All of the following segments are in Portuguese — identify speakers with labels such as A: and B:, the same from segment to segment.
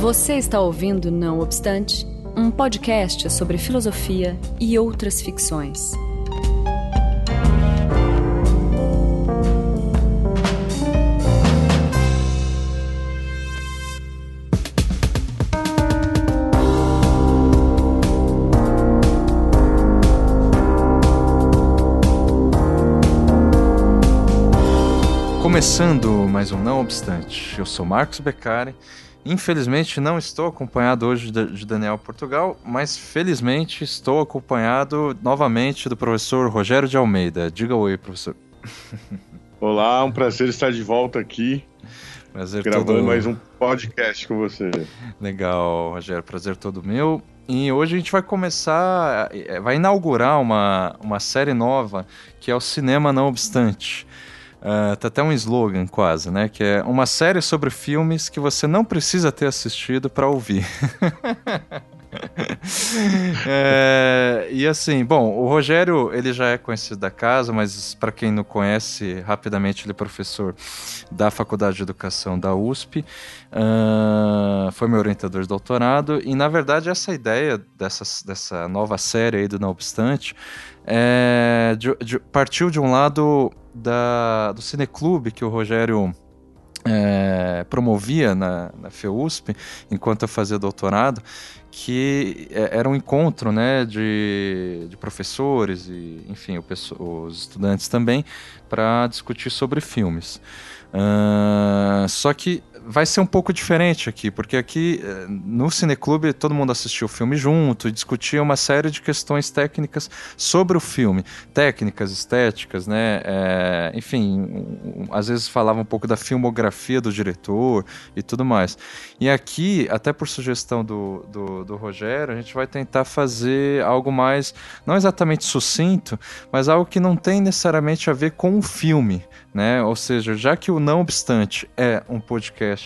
A: Você está ouvindo Não Obstante, um podcast sobre filosofia e outras ficções.
B: Começando mais um Não Obstante, eu sou Marcos Beccari. Infelizmente não estou acompanhado hoje de Daniel Portugal, mas felizmente estou acompanhado novamente do professor Rogério de Almeida. Diga oi, professor.
C: Olá, um prazer estar de volta aqui. Prazer gravando todo... mais um podcast com você.
B: Legal, Rogério, prazer todo meu. E hoje a gente vai começar, eh, vai inaugurar uma, uma série nova que é o Cinema Não Obstante. Uh, tá até um slogan quase, né? Que é uma série sobre filmes que você não precisa ter assistido para ouvir. é, e assim, bom, o Rogério ele já é conhecido da casa, mas para quem não conhece, rapidamente ele é professor da Faculdade de Educação da USP, uh, foi meu orientador de doutorado e na verdade essa ideia dessa, dessa nova série aí do Não Obstante é, de, de, partiu de um lado da, do Cineclube que o Rogério é, promovia na, na FEUSP, enquanto eu fazia doutorado, que é, era um encontro né, de, de professores e, enfim, o, os estudantes também, para discutir sobre filmes. Uh, só que vai ser um pouco diferente aqui, porque aqui eh, no Cineclube todo mundo assistiu o filme junto e discutia uma série de questões técnicas sobre o filme, técnicas, estéticas, né? É, enfim, às vezes falava um pouco da filmografia do diretor e tudo mais. E aqui, até por sugestão do, do, do Rogério, a gente vai tentar fazer algo mais, não exatamente sucinto, mas algo que não tem necessariamente a ver com o filme, né? Ou seja, já que o Não Obstante é um podcast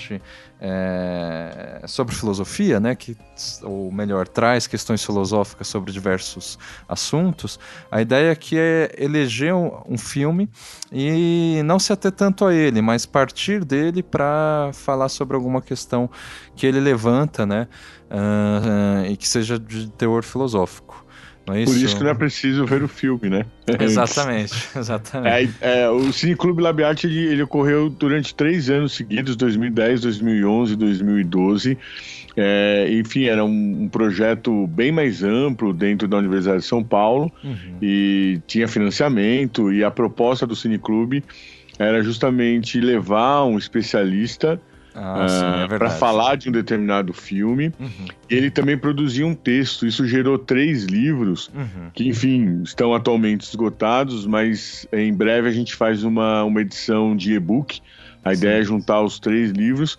B: é, sobre filosofia, né? Que, ou melhor, traz questões filosóficas sobre diversos assuntos, a ideia aqui é eleger um, um filme e não se ater tanto a ele, mas partir dele para falar sobre alguma questão que ele levanta, né? Uh, uh, e que seja de teor filosófico.
C: Não é? Por isso que não é preciso ver o filme, né?
B: Exatamente, exatamente.
C: É, é, o Cine Clube Labiate ele, ele ocorreu durante três anos seguidos, 2010, 2011 2012. É, enfim, era um, um, projeto bem mais amplo dentro da Universidade de São Paulo uhum. e tinha financiamento e a proposta do Cine Clube era justamente levar um especialista ah, uh, é para falar de um determinado filme. Uhum. Ele também produzia um texto. Isso gerou três livros uhum. que, enfim, estão atualmente esgotados, mas em breve a gente faz uma, uma edição de e-book. A Sim. ideia é juntar os três livros.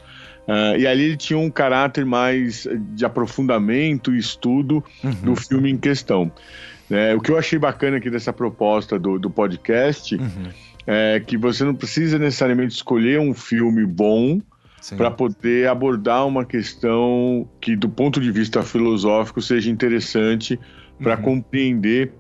C: Uh, e ali ele tinha um caráter mais de aprofundamento e estudo uhum. do filme em questão. É, o que eu achei bacana aqui dessa proposta do, do podcast uhum. é que você não precisa necessariamente escolher um filme bom para poder abordar uma questão que, do ponto de vista filosófico, seja interessante para uhum. compreender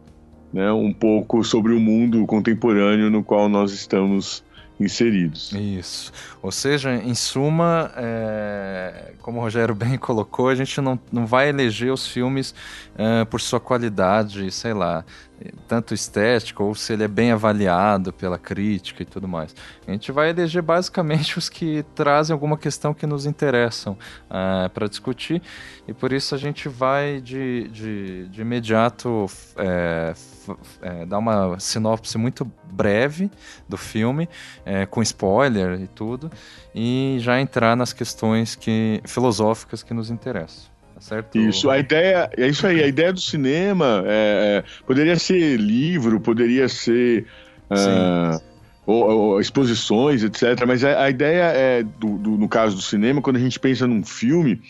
C: né, um pouco sobre o mundo contemporâneo no qual nós estamos inseridos.
B: Isso. Ou seja, em suma, é, como o Rogério bem colocou, a gente não, não vai eleger os filmes é, por sua qualidade, sei lá, tanto estético ou se ele é bem avaliado pela crítica e tudo mais. A gente vai eleger basicamente os que trazem alguma questão que nos interessam uh, para discutir e por isso a gente vai de, de, de imediato é, dar uma sinopse muito breve do filme, é, com spoiler e tudo, e já entrar nas questões que, filosóficas que nos interessam. Tá certo?
C: Isso, a ideia, é isso aí, a ideia do cinema é, é poderia ser livro, poderia ser uh, ou, ou, exposições, etc. Mas a, a ideia é, do, do, no caso do cinema, quando a gente pensa num filme,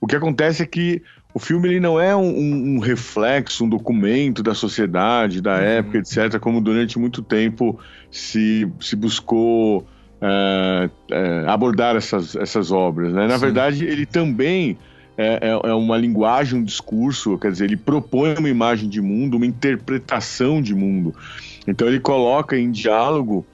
C: o que acontece é que o filme ele não é um, um reflexo, um documento da sociedade, da uhum. época, etc., como durante muito tempo se, se buscou uh, uh, abordar essas, essas obras. Né? Na Sim. verdade, ele também é, é, é, uma linguagem, um discurso, quer dizer, ele propõe uma imagem de mundo, uma interpretação de mundo. Então ele coloca em diálogo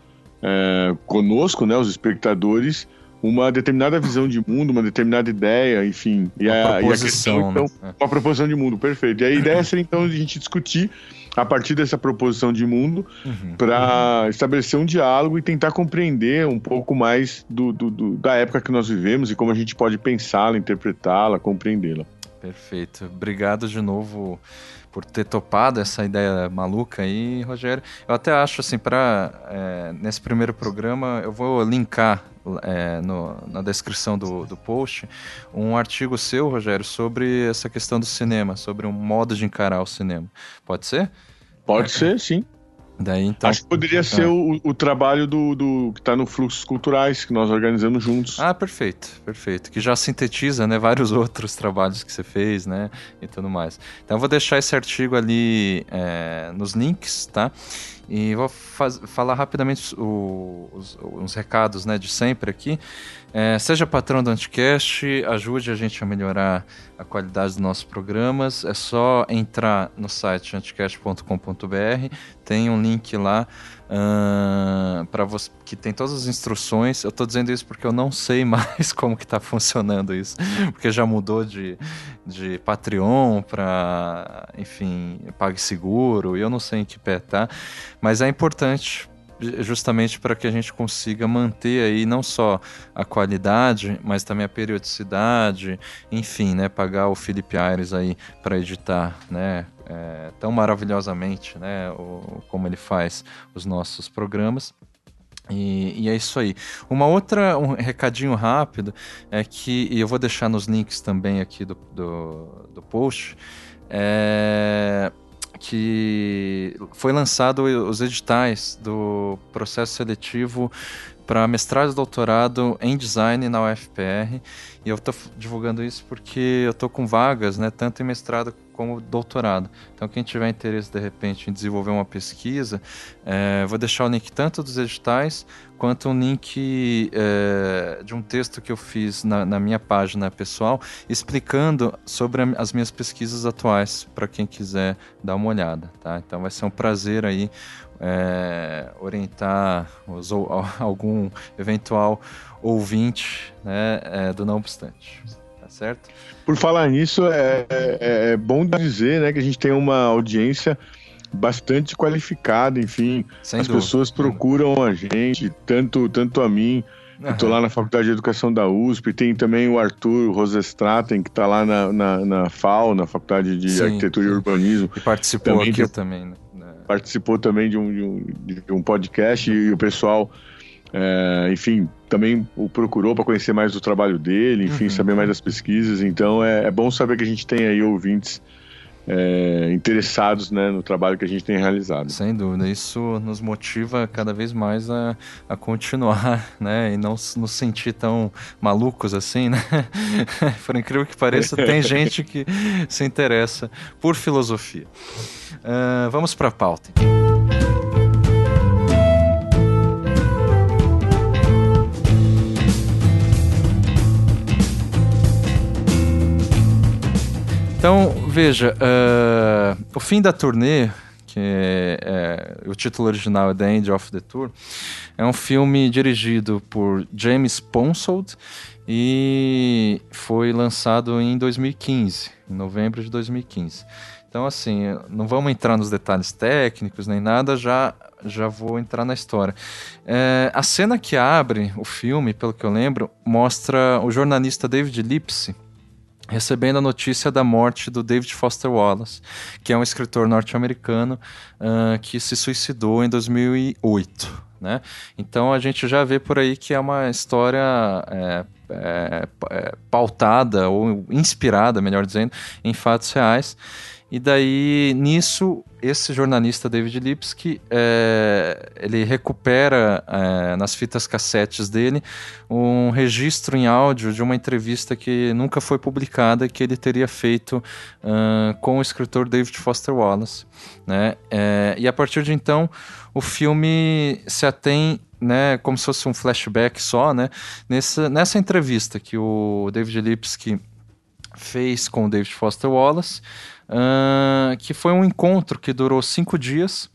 C: é, conosco, né, os espectadores, uma determinada visão de mundo, uma determinada ideia, enfim.
B: E a, proposição, e a questão,
C: então, né? uma proposição de mundo, perfeito. E a ideia seria então a gente discutir a partir dessa proposição de mundo uhum. para uhum. estabelecer um diálogo e tentar compreender um pouco mais do, do, do, da época que nós vivemos e como a gente pode pensá-la, interpretá-la, compreendê-la.
B: Perfeito. Obrigado de novo por ter topado essa ideia maluca aí, Rogério. Eu até acho assim, para é, nesse primeiro programa eu vou linkar é, no, na descrição do, do post um artigo seu, Rogério, sobre essa questão do cinema, sobre um modo de encarar o cinema. Pode ser?
C: Pode ser, sim.
B: Daí, então...
C: Acho que poderia ser ah. o, o, trabalho do, do que está no Fluxos Culturais, que nós organizamos juntos.
B: Ah, perfeito, perfeito. Que já sintetiza né, vários outros trabalhos que você fez, né? E tudo mais. Então eu vou deixar esse artigo ali é, nos links, tá? E vou faz, falar rapidamente o, os, os, recados né, de sempre aqui. É, seja patrão do Anticast, ajude a gente a melhorar a qualidade dos nossos programas. É só entrar no site anticast.com.br, tem um link lá uh, para você que tem todas as instruções. Eu estou dizendo isso porque eu não sei mais como que está funcionando isso, porque já mudou de, de Patreon para, enfim, PagSeguro, e eu não sei em que pé tá, mas é importante justamente para que a gente consiga manter aí não só a qualidade, mas também a periodicidade, enfim, né, pagar o Felipe Aires aí para editar, né, é, tão maravilhosamente, né, o, como ele faz os nossos programas. E, e, é isso aí. Uma outra, um recadinho rápido é que, e eu vou deixar nos links também aqui do, do, do post, é, que foi lançado os editais do processo seletivo para mestrado e doutorado em design na UFPR. E eu estou divulgando isso porque eu estou com vagas, né, tanto em mestrado como doutorado. Então, quem tiver interesse de repente em desenvolver uma pesquisa, é, vou deixar o link tanto dos editais quanto um link é, de um texto que eu fiz na, na, minha página pessoal explicando sobre as minhas pesquisas atuais para quem quiser dar uma olhada, tá? Então vai ser um prazer aí é, orientar os, algum eventual ouvinte né, é, do Não Obstante. Certo?
C: Por falar nisso, é, é, é, bom dizer né, que a gente tem uma audiência bastante qualificada, enfim. Sem as dúvida. pessoas procuram a gente, tanto, tanto a mim. Uhum. Estou lá na Faculdade de Educação da USP, tem também o Arthur Rosestraten, que está lá na, na, na, FAO, na Faculdade de Sim, Arquitetura e Urbanismo.
B: E participou também aqui também, né?
C: participou também de um, de um, de um podcast e o pessoal, é, enfim, também o procurou para conhecer mais do trabalho dele, enfim, uhum. saber mais das pesquisas. Então é, é, bom saber que a gente tem aí ouvintes é, interessados né, no trabalho que a gente tem realizado.
B: Sem dúvida, isso nos motiva cada vez mais a, a continuar, né, e não nos sentir tão malucos assim, né? Por incrível que pareça, tem gente que se interessa por filosofia. Uh, vamos para a pauta. Então, veja, uh, o fim da turnê, que é, é, o título original é The End of the Tour, é um filme dirigido por James Ponsold e foi lançado em 2015, em novembro de 2015. Então, assim, não vamos entrar nos detalhes técnicos nem nada, já, já vou entrar na história. É, a cena que abre o filme, pelo que eu lembro, mostra o jornalista David Lipsy recebendo a notícia da morte do David Foster Wallace, que é um escritor norte-americano uh, que se suicidou em 2008. Né? Então a gente já vê por aí que é uma história é, é, é, pautada ou inspirada, melhor dizendo, em fatos reais. E daí, nisso, esse jornalista David Lipsky, é, ele recupera é, nas fitas cassetes dele um registro em áudio de uma entrevista que nunca foi publicada que ele teria feito uh, com o escritor David Foster Wallace. Né? É, e a partir de então, o filme se atém né, como se fosse um flashback só, né, nessa, nessa entrevista que o David Lipsky fez com o David Foster Wallace, uh, que foi um encontro que durou cinco dias.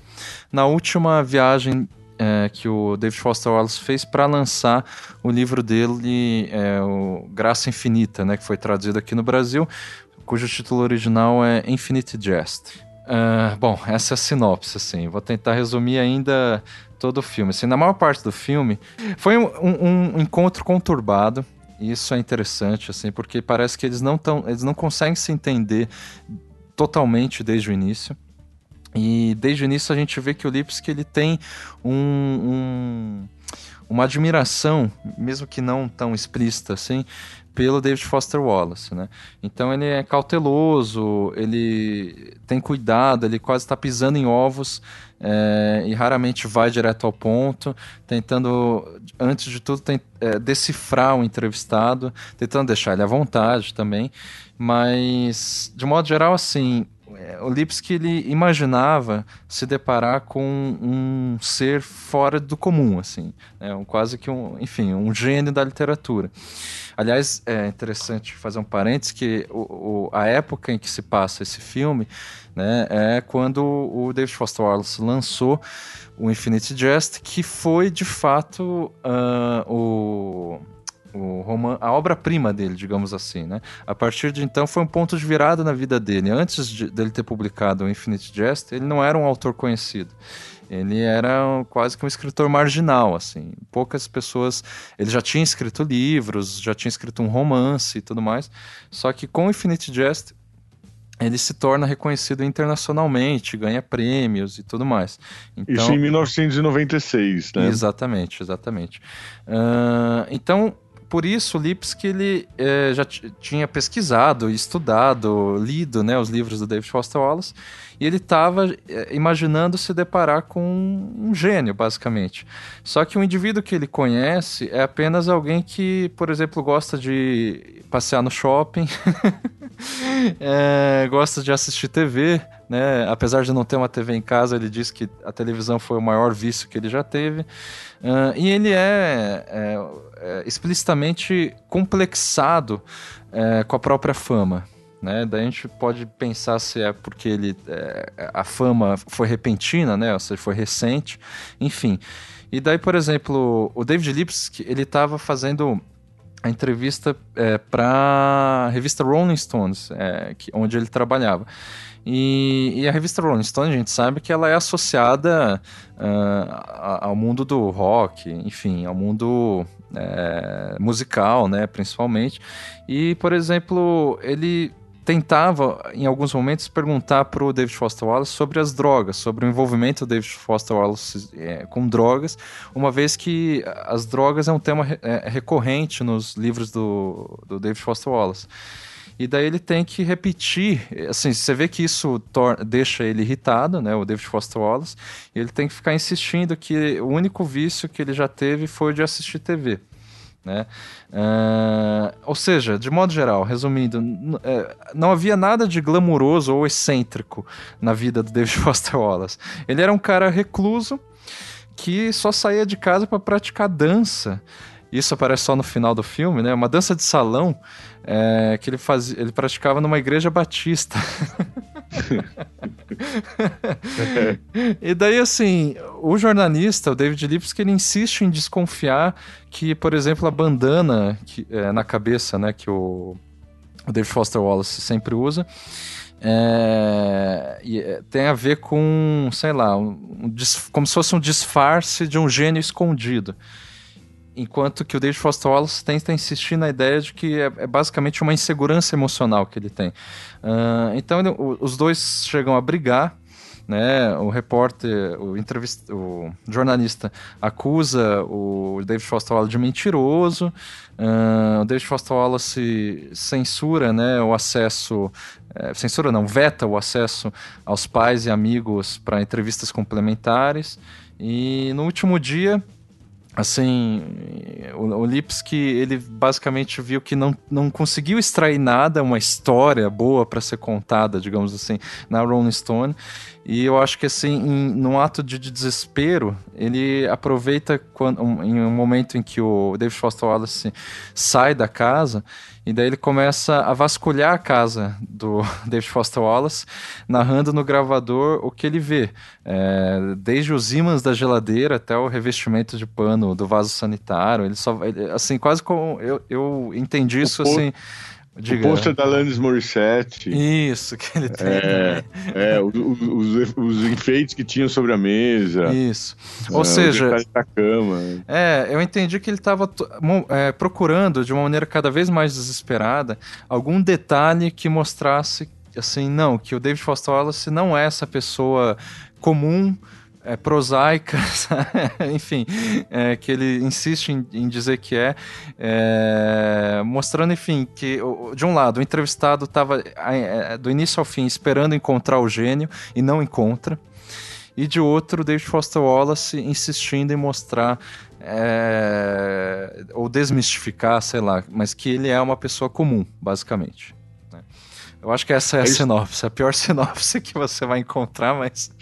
B: Na última viagem é, que o David Foster Wallace fez para lançar o livro dele, é, o Graça Infinita, né, que foi traduzido aqui no Brasil, cujo título original é Infinite Jest. Uh, bom, essa é a sinopse, assim. Vou tentar resumir ainda todo o filme. Assim, na maior parte do filme, foi um, um, encontro conturbado. Isso é interessante, assim, porque parece que eles não, tão, eles não conseguem se entender totalmente desde o início. E desde o início a gente vê que o Lipski ele tem um, um, uma admiração, mesmo que não tão explícita assim, pelo David Foster Wallace, né? Então ele é cauteloso, ele tem cuidado, ele quase está pisando em ovos é, e raramente vai direto ao ponto, tentando, antes de tudo, tem, é, decifrar o entrevistado, tentando deixar ele à vontade também, mas de modo geral, assim, é, o Lipski ele imaginava se deparar com um ser fora do comum, assim, né? um, quase que um, enfim, um gênio da literatura. Aliás, é interessante fazer um parênteses que o, o, a época em que se passa esse filme, né, é quando o David Foster Wallace lançou o Infinite Jest, que foi de fato uh, o o roman a obra-prima dele, digamos assim, né? A partir de então foi um ponto de virada na vida dele. Antes de, dele ter publicado o Infinite Jest, ele não era um autor conhecido. Ele era quase que um escritor marginal, assim. Poucas pessoas. Ele já tinha escrito livros, já tinha escrito um romance e tudo mais. Só que com o Infinite Jest ele se torna reconhecido internacionalmente, ganha prêmios e tudo mais.
C: Então, Isso em 1996, né?
B: Exatamente, exatamente. Uh, então, por isso, Lipski ele é, já tinha pesquisado, estudado, lido né, os livros do David Foster Wallace, e ele estava é, imaginando se deparar com um gênio, basicamente. Só que o indivíduo que ele conhece é apenas alguém que, por exemplo, gosta de passear no shopping, é, gosta de assistir TV, né? Apesar de não ter uma TV em casa, ele diz que a televisão foi o maior vício que ele já teve. Uh, e ele é, é, é explicitamente complexado é, com a própria fama. Né? Daí a gente pode pensar se é porque ele, é, a fama foi repentina, né? ou seja, foi recente, enfim. E daí, por exemplo, o David Lipski, ele estava fazendo a entrevista é, para a revista Rolling Stones, é, que, onde ele trabalhava. E, e, a revista Rolling Stone, a gente sabe que ela é associada uh, ao mundo do rock, enfim, ao mundo é, musical, né, principalmente. E, por exemplo, ele tentava, em alguns momentos, perguntar para o David Foster Wallace sobre as drogas, sobre o envolvimento do David Foster Wallace é, com drogas, uma vez que as drogas é um tema é, recorrente nos livros do, do David Foster Wallace. E daí ele tem que repetir, assim, você vê que isso deixa ele irritado, né, o David Foster Wallace, e ele tem que ficar insistindo que o único vício que ele já teve foi de assistir TV. Né? Uh, ou seja, de modo geral, resumindo, é, não havia nada de glamuroso ou excêntrico na vida do David Foster Wallace. Ele era um cara recluso que só saía de casa para praticar dança. Isso aparece só no final do filme, né? Uma dança de salão é, que ele, fazia, ele praticava numa igreja batista. e daí, assim, o jornalista, o David Lipski, ele insiste em desconfiar que, por exemplo, a bandana que, é, na cabeça, né, que o, o David Foster Wallace sempre usa, é, é tem a ver com, sei lá, um, um, como se fosse um disfarce de um gênio escondido enquanto que o David Foster Wallace tenta insistir na ideia de que é, é basicamente uma insegurança emocional que ele tem. Uh, então ele, o, os dois chegam a brigar. Né, o repórter, o, entrevist, o jornalista acusa o David Foster Wallace de mentiroso. Uh, o David Foster Wallace censura né, o acesso, é, censura não, veta o acesso aos pais e amigos para entrevistas complementares. E no último dia, assim, o, Lipski, ele basicamente viu que não, não conseguiu extrair nada, uma história boa para ser contada, digamos assim, na Rolling Stone. E eu acho que, assim, em, num ato de, de desespero, ele aproveita quando, um, em um momento em que o David Foster Wallace sai da casa E daí ele começa a vasculhar a casa do David Foster Wallace, narrando no gravador o que ele vê. É, desde os ímãs da geladeira até o revestimento de pano do vaso sanitário. Ele só. Ele, assim, quase como. Eu, eu entendi isso assim.
C: Diga. O pôster da Alanis Morissette.
B: Isso, que ele tem.
C: É, é os, os, os, enfeites que tinham sobre a mesa.
B: Isso. Ou é, seja.
C: Da cama.
B: É, eu entendi que ele estava é, procurando, de uma maneira cada vez mais desesperada, algum detalhe que mostrasse, assim, não, que o David Foster Wallace não é essa pessoa comum é, prosaicas, enfim, é, que ele insiste em, em dizer que é, é, mostrando, enfim, que de um lado o entrevistado estava é, do início ao fim esperando encontrar o gênio e não encontra, e de outro David Foster Wallace insistindo em mostrar é, ou desmistificar, sei lá, mas que ele é uma pessoa comum, basicamente. Eu acho que essa é, é a sinopse, a pior sinopse que você vai encontrar, mas.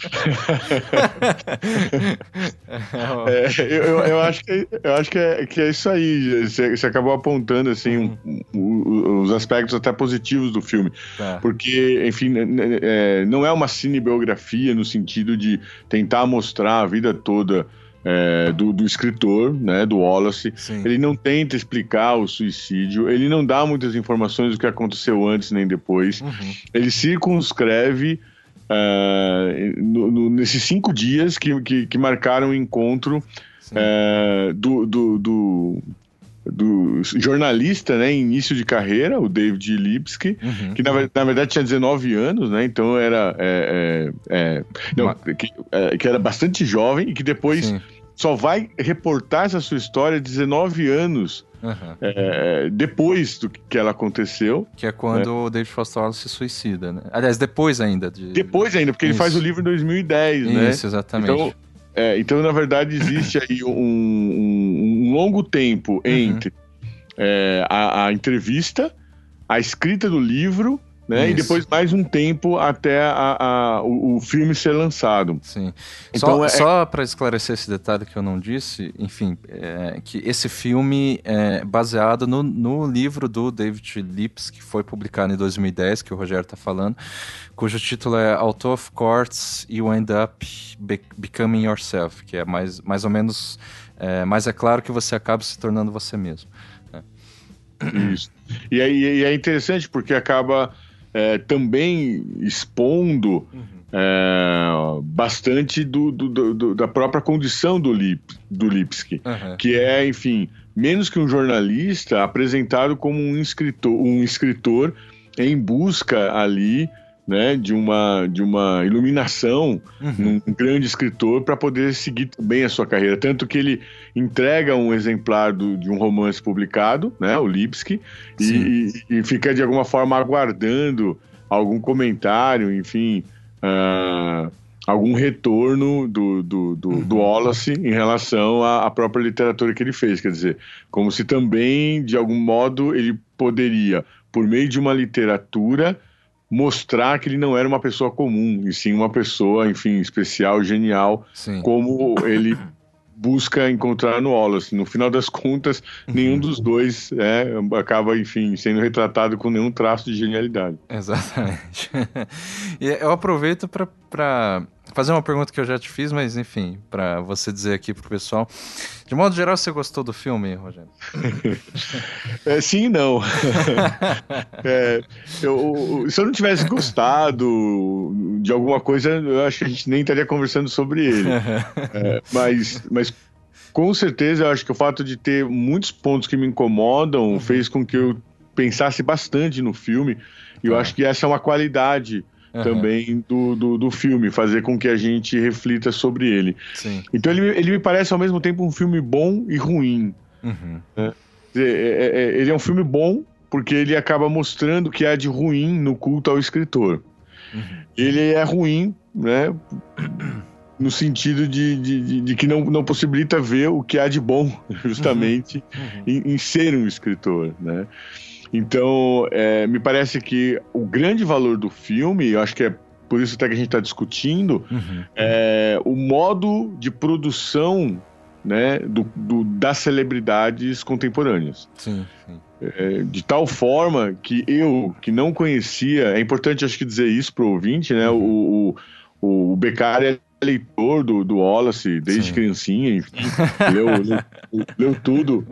C: é, eu, eu, acho, que, eu acho que, é, que é isso aí. Você, você acabou apontando assim, um, os aspectos até positivos do filme. Tá. Porque, enfim, é, não é uma cinebiografia no sentido de tentar mostrar a vida toda é, do, do, escritor, né, do Wallace. Sim. Ele não tenta explicar o suicídio, ele não dá muitas informações do que aconteceu antes nem depois. Uhum. Ele circunscreve uh, no, no, nesses cinco dias que, que, que marcaram o encontro uh, do, do, do do jornalista, né, início de carreira, o David Lipsky, uhum. que na, na, verdade tinha 19 anos, né, então era é, é, é, não, que, é, que, era bastante jovem e que depois Sim só vai reportar essa sua história 19 anos uhum. é, depois do que ela aconteceu.
B: Que é quando né? o David Foster Wallace se suicida, né? Aliás, depois ainda. De...
C: Depois ainda, porque Isso. ele faz o livro em 2010, Isso, né?
B: Isso, exatamente.
C: Então, é, então, na verdade, existe aí um, um, um longo tempo uhum. entre uhum. é, a, a entrevista, a escrita do livro né? E depois mais um tempo até a, a, o, o, filme ser lançado.
B: Sim. Então, só é... só para esclarecer esse detalhe que eu não disse, enfim, é, que esse filme é baseado no, no livro do David Lips, que foi publicado em 2010, que o Rogério está falando, cujo título é Out of Courts You End Up Be Becoming Yourself, que é mais, mais ou menos, é, mas é claro que você acaba se tornando você mesmo. Né?
C: Isso. E é, e é interessante porque acaba é, também expondo uhum. é, bastante do, do, do, da própria condição do, Lip, do Lipsky, uhum. que é, enfim, menos que um jornalista, apresentado como um escritor, um escritor em busca ali né, de, uma, de uma iluminação uhum. num grande escritor para poder seguir bem a sua carreira. Tanto que ele entrega um exemplar do, de um romance publicado, né, o Lipsky, e, e, fica de alguma forma aguardando algum comentário, enfim, uh, algum retorno do, do, do, uhum. do Wallace em relação à, à própria literatura que ele fez. Quer dizer, como se também, de algum modo, ele poderia, por meio de uma literatura, mostrar que ele não era uma pessoa comum, e sim uma pessoa, enfim, especial, genial, sim. como ele busca encontrar no Wallace. No final das contas, nenhum dos dois é, acaba, enfim, sendo retratado com nenhum traço de genialidade.
B: Exatamente. e eu aproveito para fazer uma pergunta que eu já te fiz, mas enfim, para você dizer aqui pro pessoal. De modo geral, você gostou do filme, Rogério?
C: é, sim não. é, eu, se eu não tivesse gostado de alguma coisa, eu acho que a gente nem estaria conversando sobre ele. É, mas, mas com certeza, eu acho que o fato de ter muitos pontos que me incomodam uhum. fez com que eu pensasse bastante no filme. E eu ah. acho que essa é uma qualidade uhum. também do, do, do, filme, fazer com que a gente reflita sobre ele. Sim. Então ele, ele me parece ao mesmo tempo um filme bom e ruim. Uhum. Né? É, é, é, ele é um filme bom porque ele acaba mostrando que há de ruim no culto ao escritor. Uhum. Ele é ruim, né? no sentido de, de, de, que não, não possibilita ver o que há de bom, justamente, uhum. Em, em, ser um escritor, né? Então, é, me parece que o grande valor do filme, eu acho que é por isso até que a gente está discutindo, uhum. é o modo de produção né, do, do das celebridades contemporâneas.
B: Sim, sim.
C: É, de tal forma que eu, que não conhecia, é importante acho que dizer isso para o ouvinte, né? Uhum. O, o, o Beccari é leitor do, do Wallace desde Sim. criancinha, enfim, leu, leu, leu, tudo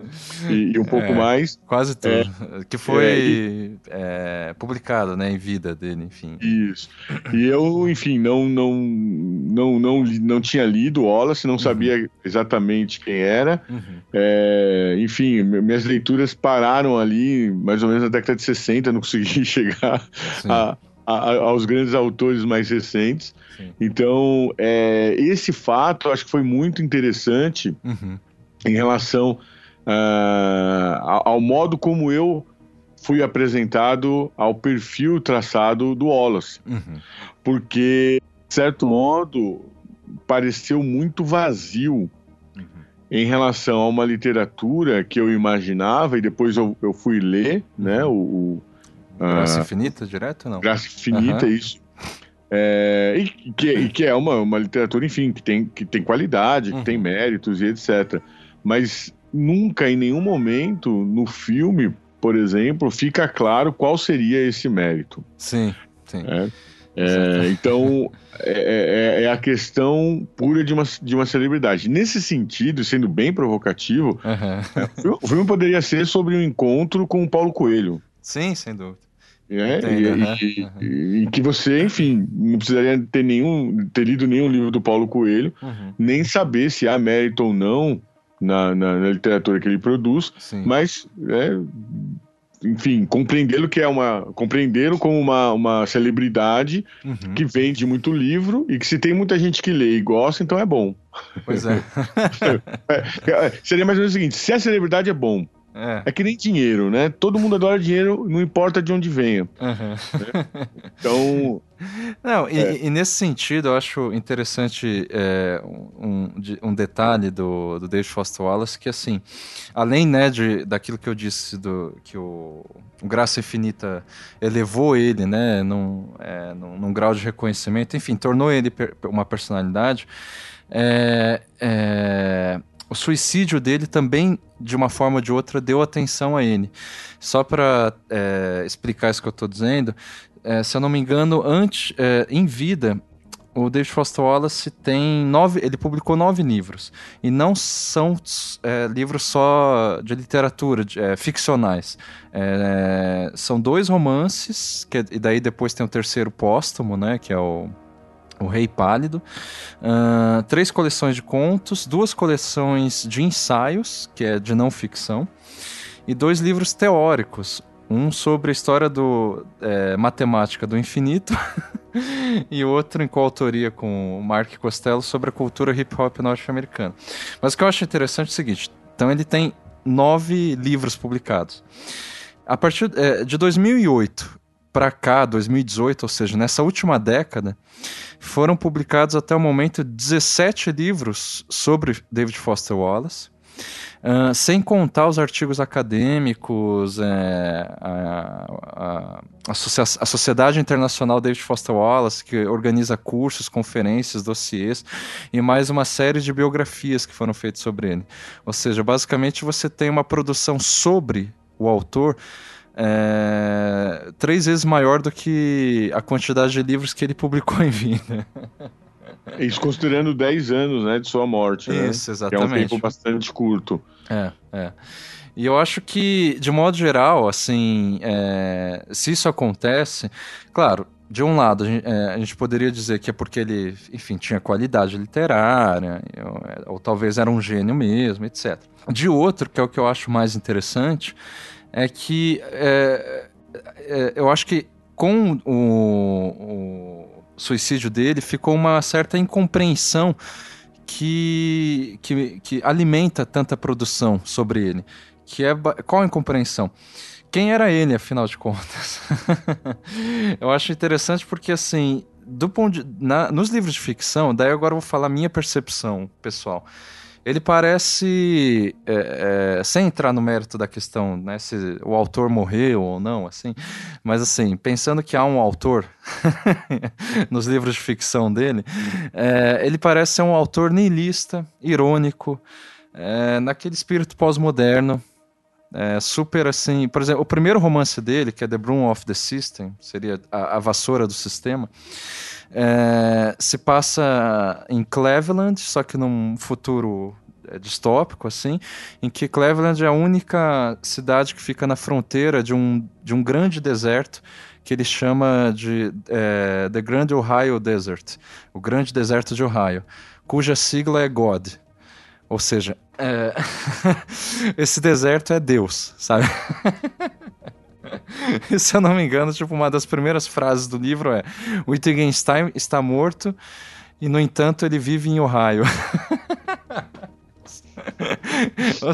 C: e, e um pouco é, mais.
B: Quase tudo. É, que foi é, é, publicado né, em vida dele, enfim.
C: Isso. E eu, enfim, não, não, não, não, não tinha lido Wallace, não uhum. sabia exatamente quem era. Uhum. É, enfim, minhas leituras pararam ali, mais ou menos na década de 60, não consegui chegar a, a, aos grandes autores mais recentes. Então, é, esse fato acho que foi muito interessante uhum. em relação uh, ao modo como eu fui apresentado ao perfil traçado do Wallace. Uhum. Porque, de certo modo, pareceu muito vazio uhum. em relação a uma literatura que eu imaginava, e depois eu, eu fui ler, né, o... o
B: Graça uh, Infinita, direto não?
C: Graça Infinita, uhum. isso. É, e, que, e, que, é uma, uma literatura, enfim, que tem, que tem qualidade, que uhum. tem méritos e etc. Mas nunca, em nenhum momento, no filme, por exemplo, fica claro qual seria esse mérito.
B: Sim, sim.
C: É, é, então, é, é, é, a questão pura de uma, de uma celebridade. Nesse sentido, sendo bem provocativo, uhum. o filme poderia ser sobre um encontro com o Paulo Coelho.
B: Sim, sem dúvida.
C: É, e, e, e, que você, enfim, não precisaria ter nenhum ter lido nenhum livro do Paulo Coelho, uhum. nem saber se há mérito ou não na, na, na literatura que ele produz, Sim. mas é, enfim, compreendê-lo que é uma compreendê-lo como uma, uma celebridade uhum. que vende muito livro e que se tem muita gente que lê e gosta, então é bom.
B: Pois é.
C: é, é seria mais ou menos o seguinte: se a celebridade é bom, é. é. que nem dinheiro, né? Todo mundo adora dinheiro, não importa de onde venha. Uhum. Né? Então.
B: Não, e, é. e, nesse sentido, eu acho interessante é, um, um detalhe do, do David Foster Wallace, que assim, além né, de, daquilo que eu disse, do, que o, o Graça Infinita elevou ele né, num, é, num, num grau de reconhecimento, enfim, tornou ele uma personalidade. É, é, o suicídio dele também, de uma forma ou de outra, deu atenção a ele. Só para é, explicar isso que eu estou dizendo, é, se eu não me engano, antes, é, em vida, o David Foster Wallace tem nove, ele publicou nove livros e não são é, livros só de literatura, de, é, ficcionais. É, são dois romances que, e daí depois tem o terceiro póstumo, né, que é o o Rei Pálido, uh, três coleções de contos, duas coleções de ensaios, que é de não ficção, e dois livros teóricos, um sobre a história do é, matemática do infinito e outro em coautoria com o Mark Costello sobre a cultura hip hop norte-americana. Mas o que eu acho interessante é o seguinte: então ele tem nove livros publicados. A partir é, de 2008 para cá, 2018, ou seja, nessa última década, foram publicados até o momento 17 livros sobre David Foster Wallace. Uh, sem contar os artigos acadêmicos, é, a, a, a, Sociedade Internacional David Foster Wallace, que organiza cursos, conferências, dossiês, e mais uma série de biografias que foram feitas sobre ele. Ou seja, basicamente você tem uma produção sobre o autor é, três vezes maior do que a quantidade de livros que ele publicou em vida.
C: Isso considerando 10 anos né, de sua morte.
B: Né? Isso, exatamente.
C: Que é um tempo bastante curto.
B: É, é. E eu acho que, de modo geral, assim, é, se isso acontece, claro, de um lado, a gente, é, a gente, poderia dizer que é porque ele, enfim, tinha qualidade literária, ou, ou talvez era um gênio mesmo, etc. De outro, que é o que eu acho mais interessante, é que é, é, eu acho que com o, o, suicídio dele ficou uma certa incompreensão que, que, que alimenta tanta produção sobre ele. Que é qual a incompreensão? Quem era ele, afinal de contas? eu acho interessante porque assim, do ponto de, na, nos livros de ficção, daí agora eu vou falar minha percepção pessoal ele parece, é, é, sem entrar no mérito da questão, né, se o autor morreu ou não, assim, mas assim, pensando que há um autor nos livros de ficção dele, é, ele parece ser um autor niilista, irônico, é, naquele espírito pós-moderno, é, super assim. Por exemplo, o primeiro romance dele, que é The Broom of the System, seria a, a vassoura do sistema, é, se passa em Cleveland, só que num futuro é, distópico, assim, em que Cleveland é a única cidade que fica na fronteira de um, de um grande deserto que ele chama de é, The Grand Ohio Desert, o Grande Deserto de Ohio, cuja sigla é God. Ou seja, é... esse deserto é Deus, sabe? Se eu não me engano, tipo, uma das primeiras frases do livro é: Wittgenstein está morto e, no entanto, ele vive em Ohio.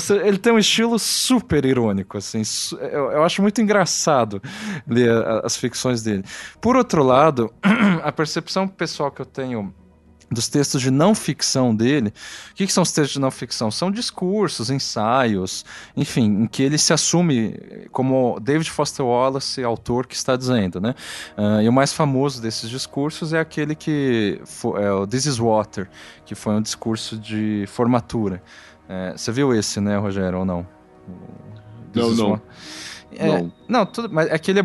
B: Seja, ele tem um estilo super irônico, assim. Eu, eu, acho muito engraçado ler as ficções dele. Por outro lado, a percepção pessoal que eu tenho dos textos de não ficção dele. O que, que, são os textos de não ficção? São discursos, ensaios, enfim, em que ele se assume como David Foster Wallace, autor que está dizendo, né? Uh, e o mais famoso desses discursos é aquele que é o This is Water, que foi um discurso de formatura. É, você viu esse, né, Rogério, ou não?
C: This não, não. Water.
B: É, não. não, tudo, mas aquele é,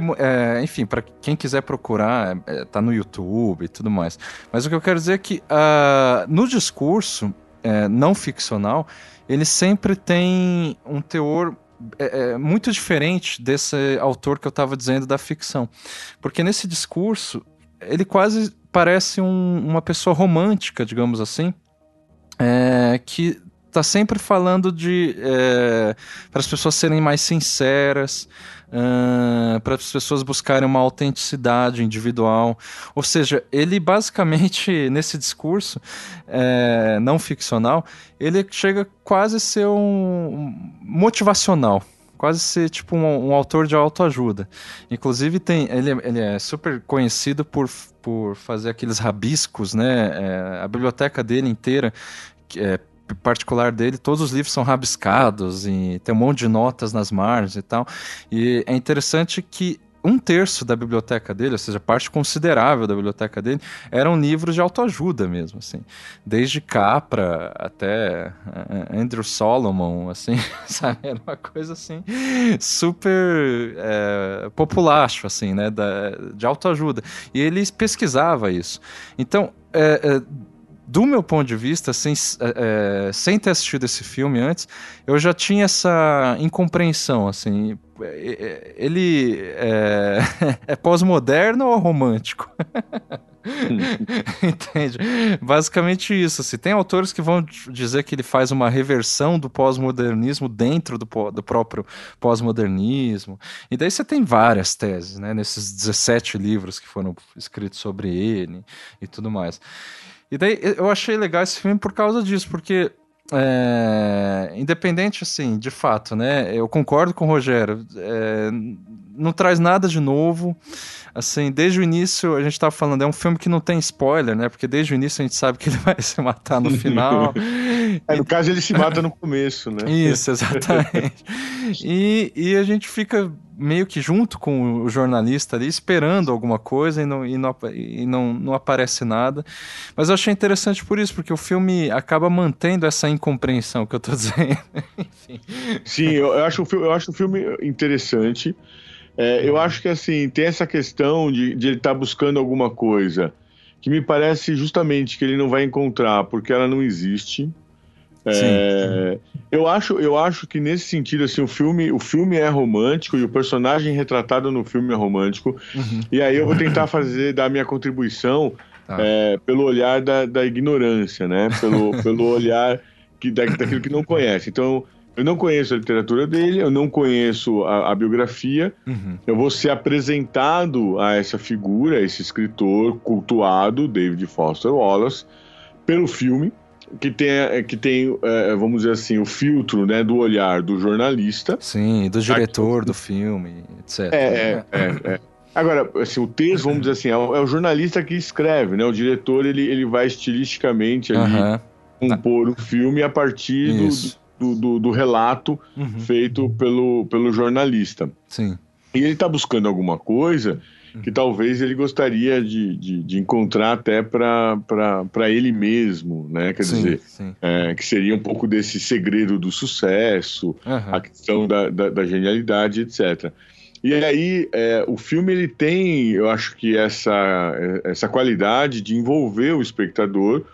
B: é, enfim, para quem quiser procurar, é, tá no YouTube e tudo mais. Mas o que eu quero dizer é que uh, no discurso é, não ficcional, ele sempre tem um teor é, é, muito diferente desse autor que eu estava dizendo da ficção. Porque nesse discurso, ele quase parece um, uma pessoa romântica, digamos assim, é, que tá sempre falando de é, para as pessoas serem mais sinceras, uh, para as pessoas buscarem uma autenticidade individual. Ou seja, ele basicamente nesse discurso é, não ficcional, ele chega quase a ser um motivacional quase ser tipo um, um, autor de autoajuda. Inclusive tem, ele, ele é super conhecido por, por fazer aqueles rabiscos, né? É, a biblioteca dele inteira é, particular dele, todos os livros são rabiscados e tem um monte de notas nas margens e tal. E é interessante que um terço da biblioteca dele, ou seja, parte considerável da biblioteca dele, eram livros de autoajuda mesmo, assim. Desde Capra até eh, Andrew Solomon, assim, sabe? Era uma coisa, assim, super é, populacho, assim, né? Da, de autoajuda. E ele pesquisava isso. Então, é, é, do meu ponto de vista, sem, é, é, sem ter assistido esse filme antes, eu já tinha essa incompreensão, assim, é, é, ele é, é pós-moderno ou romântico? Entende? Basicamente isso. Assim, tem autores que vão dizer que ele faz uma reversão do pós-modernismo dentro do, do próprio pós-modernismo. E daí você tem várias teses, né? Nesses 17 livros que foram escritos sobre ele e tudo mais. E daí eu achei legal esse filme por causa disso, porque é, independente, assim, de fato, né? Eu concordo com o Rogério. É, não traz nada de novo. Assim, desde o início, a gente estava falando, é um filme que não tem spoiler, né? Porque desde o início a gente sabe que ele vai se matar no final.
C: é, no caso, ele se mata no começo, né?
B: Isso, exatamente. e, e a gente fica meio que junto com o jornalista ali, esperando alguma coisa e não, e não, e não, não aparece nada. Mas eu achei interessante por isso, porque o filme acaba mantendo essa incompreensão que eu estou dizendo.
C: Sim, eu, eu, acho, eu acho o filme interessante. É, eu acho que assim, tem essa questão de, de ele estar tá buscando alguma coisa que me parece justamente que ele não vai encontrar porque ela não existe. É, eu acho, eu acho que nesse sentido assim o filme, o filme é romântico e o personagem retratado no filme é romântico. Uhum. E aí eu vou tentar fazer dar minha contribuição tá. é, pelo olhar da, da ignorância, né? Pelo, pelo olhar que, da, daquilo que não conhece. Então eu não conheço a literatura dele, eu não conheço a, a biografia. Uhum. Eu vou ser apresentado a essa figura, a esse escritor cultuado, David Foster Wallace, pelo filme que tem, é, que tem é, vamos dizer assim, o filtro né, do olhar do jornalista.
B: Sim, do diretor Aqui, do filme, etc.
C: É, é, é, é. Agora, assim, o texto, vamos dizer assim, é o, é jornalista que escreve, né? O diretor, ele, ele vai estilisticamente ali uh -huh. compor o filme a partir do, do, do, relato uhum. feito pelo, pelo jornalista.
B: Sim.
C: E ele está buscando alguma coisa que talvez ele gostaria de, de, de encontrar até para ele mesmo, né? Quer sim, dizer, sim. É, que seria um pouco desse segredo do sucesso, uhum. a questão da, da, da, genialidade, etc. E aí, é, o filme ele tem, eu acho que essa, essa qualidade de envolver o espectador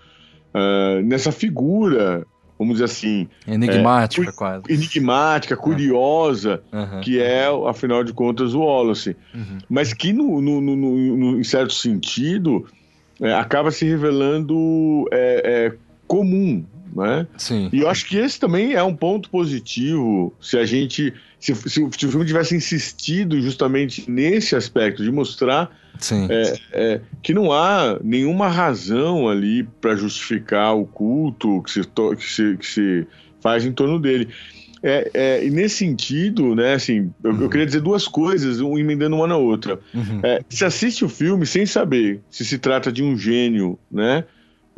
C: uh, nessa figura vamos dizer assim.
B: Enigmática, é, quase.
C: Enigmática, curiosa, uhum. que é, afinal de contas, o Wallace. Uhum. Mas que, no, no, no, no, em certo sentido, é, acaba se revelando é, é, comum. Né?
B: Sim.
C: E eu acho que esse também é um ponto positivo se a gente. Se, se, se o filme tivesse insistido justamente nesse aspecto, de mostrar é, é, que não há nenhuma razão ali para justificar o culto que se, que se, que se faz em torno dele. É, é, e nesse sentido, né, assim, eu, uhum. eu, queria dizer duas coisas, um emendando uma na outra. Uhum. É, se assiste o filme sem saber se se trata de um gênio, né,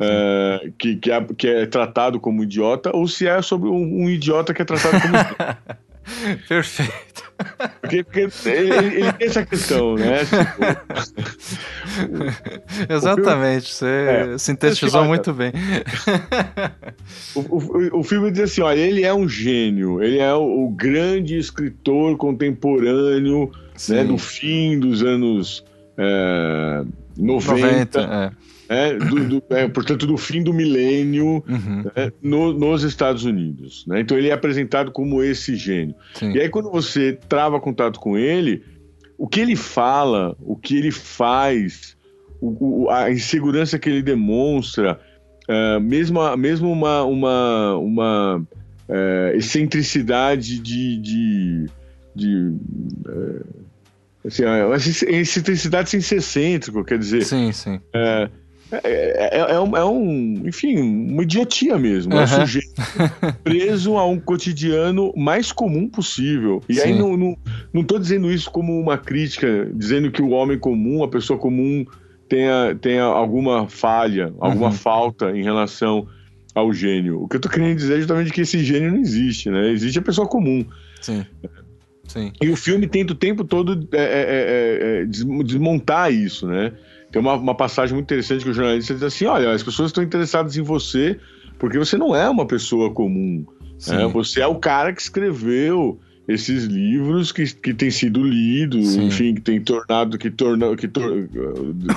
C: é, que, que é, que, é, tratado como idiota, ou se é sobre um, um idiota que é tratado como
B: Perfeito.
C: Porque, porque ele, ele, tem essa questão, né?
B: Tipo, Exatamente, filme, você é, sintetizou muito bem.
C: O, o, o, filme diz assim: olha, ele é um gênio, ele é o, o grande escritor contemporâneo né, do fim dos anos é, 90. 90 é é, do, do, é, portanto, do fim do milênio uhum. né, no, nos Estados Unidos. Né? Então ele é apresentado como esse gênio. Sim. E aí, quando você trava contato com ele, o que ele fala, o que ele faz, o, o, a insegurança que ele demonstra, uh, mesmo, mesmo uma, uma, uma uh, excentricidade de. de, de uh, assim, uma excentricidade sem ser excêntrico, quer dizer.
B: Sim, sim.
C: É, é, é, um, é, um, enfim, uma idiotia mesmo. Uhum. É um sujeito preso a um cotidiano mais comum possível. E Sim. aí não, não, não tô dizendo isso como uma crítica, dizendo que o homem comum, a pessoa comum, tenha, tenha alguma falha, alguma uhum. falta em relação ao gênio. O que eu tô querendo dizer é justamente que esse gênio não existe, né? Existe a pessoa comum.
B: Sim. Sim.
C: E o filme tenta o tempo todo é, é, desmontar isso, né? Tem uma, uma passagem muito interessante que o jornalista diz assim: olha, as pessoas estão interessadas em você porque você não é uma pessoa comum. Né? Você é o cara que escreveu esses livros que, que têm sido lidos, Sim. enfim, que tem tornado, que tornou, que tor,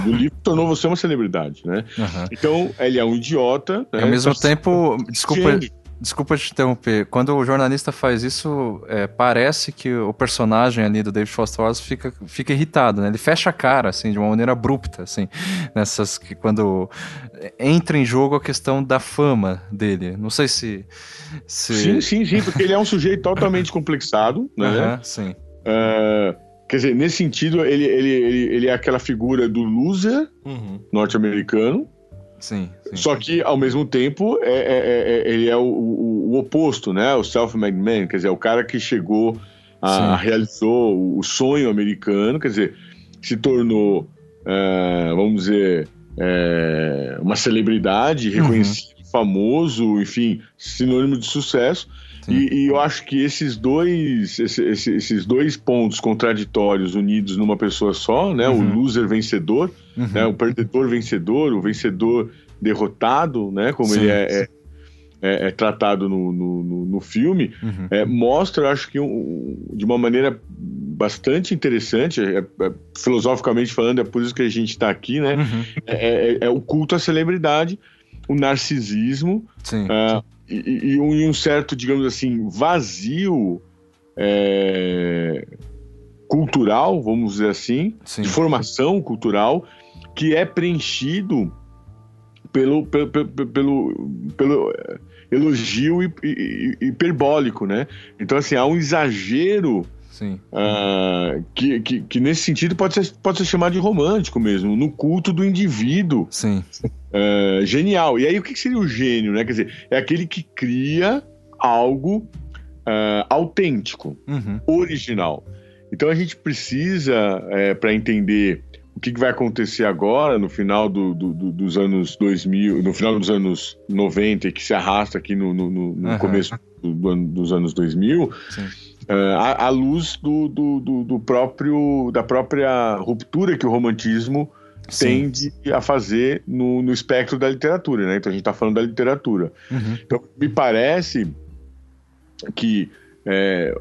C: o livro tornou você uma celebridade, né? Uhum. Então, ele é um idiota.
B: Né? Ao mesmo tempo, desculpa, Desculpa te interromper. Quando o jornalista faz isso, é, parece que o personagem ali do David Foster Wallace fica, fica irritado, né? Ele fecha a cara, assim, de uma maneira abrupta, assim, nessas que quando entra em jogo a questão da fama dele. Não sei se, se...
C: Sim, sim, sim, porque ele é um sujeito totalmente complexado, né?
B: Uhum, sim.
C: Uh, quer dizer, nesse sentido, ele, ele, ele, ele é aquela figura do loser uhum. norte-americano,
B: Sim, sim.
C: Só que, ao mesmo tempo, é, é, é, é ele é o, o, o, oposto, né? O self-made man, quer dizer, é o cara que chegou, a, realizou o sonho americano, quer dizer, se tornou, é, vamos dizer, uma celebridade, reconhecido, uhum. famoso, enfim, sinônimo de sucesso. E, e, eu acho que esses dois, esse, esses dois pontos contraditórios unidos numa pessoa só, né? Uhum. O loser vencedor, uhum. né? o perdedor vencedor, o vencedor derrotado, né? Como Sim. ele é, é, é, é, tratado no, no, no filme, uhum. é, mostra, acho que um, de uma maneira bastante interessante, é, é, filosoficamente falando, é por isso que a gente está aqui, né? Uhum. É, o culto à celebridade, o narcisismo.
B: Sim. Uh,
C: e, e, um, e, um, certo, digamos assim, vazio é, cultural, vamos dizer assim, Sim. de formação cultural, que é preenchido pelo, pelo, pelo, pelo, pelo elogio hiperbólico, né? Então, assim, há um exagero
B: Sim.
C: Uh, que, que, que, nesse sentido pode ser, pode ser chamado de romântico mesmo, no culto do indivíduo.
B: Sim.
C: Uh, genial. E aí, o que seria o gênio, né? Quer dizer, é aquele que cria algo uh, autêntico, uhum. original. Então a gente precisa, é, para entender o que, vai acontecer agora, no final do, do, do, dos anos 2000, no final dos anos 90 e que se arrasta aqui no, no, no uhum. começo dos anos 2000, Sim uh, à, à, luz do, do, do, do, próprio da própria ruptura que o romantismo Sim. tende a fazer no, no espectro da literatura, né? Então a gente está falando da literatura. Uhum. Então me parece que é,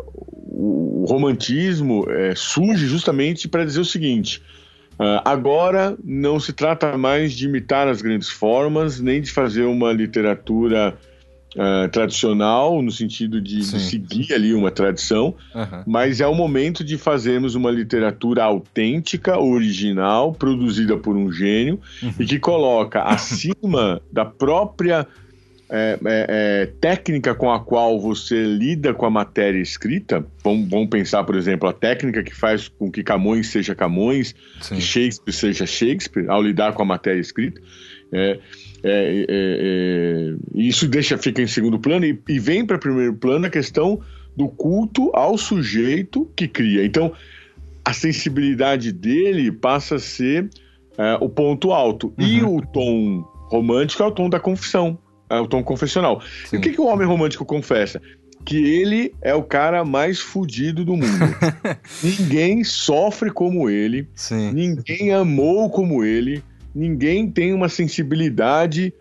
C: o, o, romantismo é, surge justamente para dizer o seguinte: uh, agora não se trata mais de imitar as grandes formas, nem de fazer uma literatura uh, tradicional, no sentido de, de, seguir ali uma tradição, uhum. mas é o momento de fazermos uma literatura autêntica, original, produzida por um gênio uhum. e que coloca acima da própria é, é, é, técnica com a qual você lida com a matéria escrita, vamos, vamos, pensar, por exemplo, a técnica que faz com que Camões seja Camões, Sim. que Shakespeare seja Shakespeare, ao lidar com a matéria escrita. É, é, é, é, isso deixa fica em segundo plano e, e vem para primeiro plano a questão do culto ao sujeito que cria. Então, a sensibilidade dele passa a ser é, o ponto alto. Uhum. E o tom romântico é o tom da confissão, é o tom confessional. Sim. E o que, que o homem romântico confessa? que ele é o cara mais fudido do mundo. ninguém sofre como ele, Sim. ninguém amou como ele, ninguém tem uma sensibilidade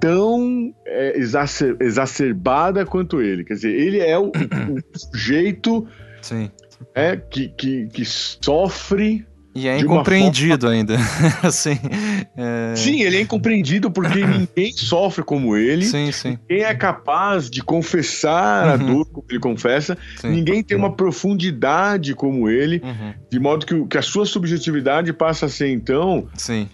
C: tão é, exacer, exacerbada quanto ele. Quer dizer, ele é o, o sujeito Sim. É, que, que, que sofre
B: e é incompreendido forma... ainda.
C: assim, é... Sim, ele é incompreendido porque ninguém sofre como ele. Sim, sim. Ninguém é capaz de confessar uhum. a dor como ele confessa. Sim. Ninguém tem uma profundidade como ele. Uhum. De modo que, que, a sua subjetividade passa a ser, então,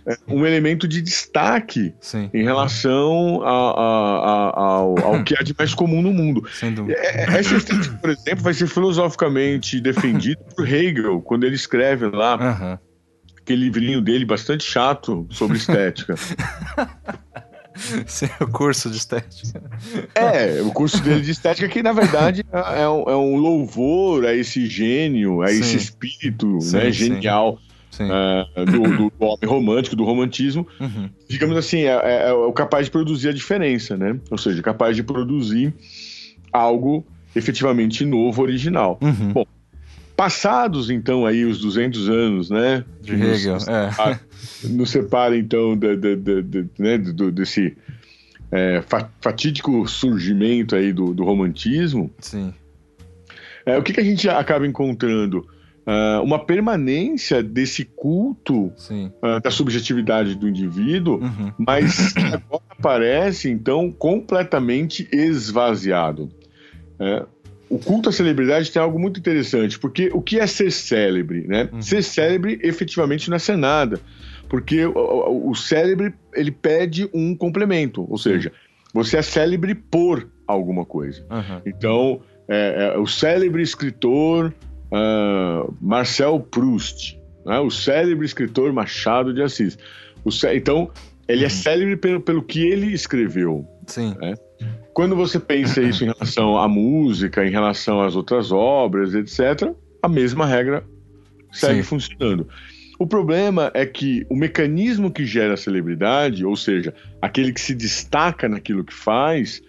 C: é, um elemento de destaque em relação a, a, a, ao, ao, que há de mais comum no mundo. Sem dúvida. É, é, essa estética, por exemplo, vai ser filosoficamente defendido por Hegel, quando ele escreve lá. Uhum aquele livrinho dele bastante chato sobre estética.
B: Sim, o curso de estética.
C: É, o curso dele de estética que, na verdade, é, é um, é um louvor a esse gênio, a sim. esse espírito sim, né, genial uh, do, do, homem romântico, do romantismo. Uhum. Digamos assim, é, é, é, o capaz de produzir a diferença, né? Ou seja, capaz de produzir algo efetivamente novo, original. Uhum. Bom, Passados, então, aí os 200 anos, né?
B: De Hegel,
C: nos, é. Nos separa, então, né, do, desse é, fatídico surgimento aí do, do romantismo.
B: Sim.
C: É, o que, que a gente acaba encontrando? Uh, uma permanência desse culto uh, da subjetividade do indivíduo, uhum. mas agora aparece, então, completamente esvaziado. É, o culto à celebridade tem algo muito interessante, porque o que é ser célebre, né? Uhum. Ser célebre efetivamente não é ser nada, porque o, o, o célebre ele pede um complemento, ou seja, você é célebre por alguma coisa. Uhum. Então, é, é, o célebre escritor uh, Marcel Proust, né? o célebre escritor Machado de Assis. Cé... Então, ele é uhum. é célebre pelo, pelo que ele escreveu.
B: Sim.
C: Né? Quando você pensa isso em relação à música, em relação às outras obras, etc., a mesma regra segue Sim. funcionando. O problema é que o mecanismo que gera a celebridade, ou seja, aquele que se destaca naquilo que faz,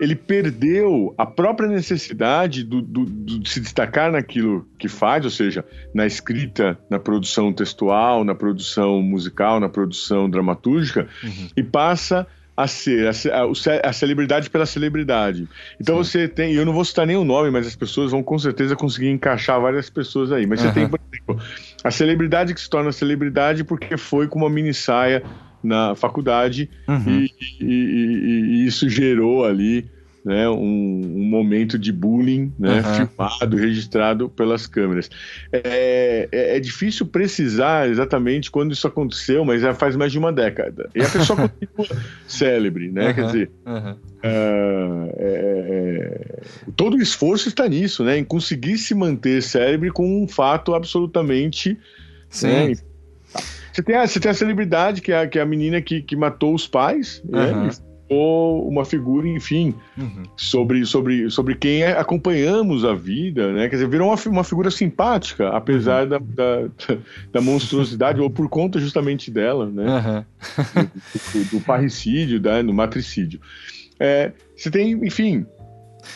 C: ele perdeu a própria necessidade do, do, do, de se destacar naquilo que faz, ou seja, na escrita, na produção textual, na produção musical, na produção dramatúrgica, uhum. e passa a ser a, a, celebridade pela celebridade. Então Sim. você tem, eu não vou citar nem o nome, mas as pessoas vão com certeza conseguir encaixar várias pessoas aí. Mas uhum. você tem, por exemplo, a celebridade que se torna celebridade porque foi com uma mini saia na faculdade uhum. e, e, e, e isso gerou ali né, um, um, momento de bullying né, uhum. filmado, registrado pelas câmeras. É, é, é, difícil precisar exatamente quando isso aconteceu, mas já faz mais de uma década. E a pessoa continua célebre, né? Uhum. Quer dizer, uhum. é, todo o esforço está nisso, né? Em conseguir se manter célebre com um fato absolutamente. Sim. Né, você tem, a, você tem a celebridade, que é a, que é a menina que, que matou os pais, né? Uma figura, enfim, uhum. sobre, sobre, sobre quem é, acompanhamos a vida, né? Quer dizer, virou uma, uma figura simpática, apesar uhum. da, da, da, monstruosidade, ou por conta justamente dela, né? Uhum. do, do, do, parricídio, da, do matricídio. É, você tem, enfim,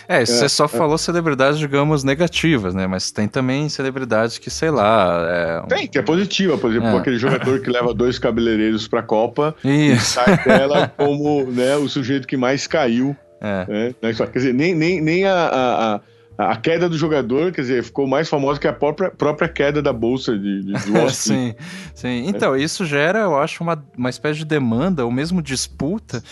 B: É, você é, só é. falou celebridades, digamos, negativas, né? Mas tem também celebridades que, sei lá.
C: É... Tem, que é positiva. Por exemplo, é. aquele jogador que leva dois cabeleireiros pra Copa Isso. e sai dela como né, o sujeito que mais caiu. É. Né? Quer dizer, nem, nem, nem a, a, a queda do jogador, quer dizer, ficou mais famosa que a própria, própria queda da bolsa de, de
B: sim, sim. Então, isso gera, eu acho, uma, uma espécie de demanda, ou mesmo disputa,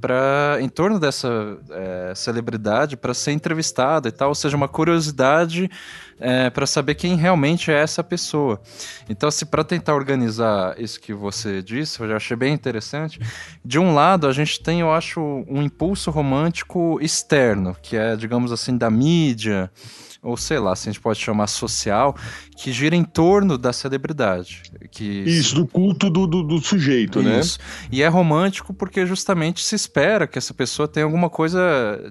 B: para em torno dessa é, celebridade para ser entrevistado e tal, ou seja, uma curiosidade é, para saber quem realmente é essa pessoa. Então, se para tentar organizar isso que você disse, eu já achei bem interessante. De um lado, a gente tem, eu acho, um impulso romântico externo, que é, digamos assim, da mídia ou sei lá, se a gente pode chamar social, que gira em torno da celebridade. Que...
C: Isso, do culto do, do, do sujeito, né? Isso.
B: né? E é romântico porque justamente se espera que essa pessoa tenha alguma coisa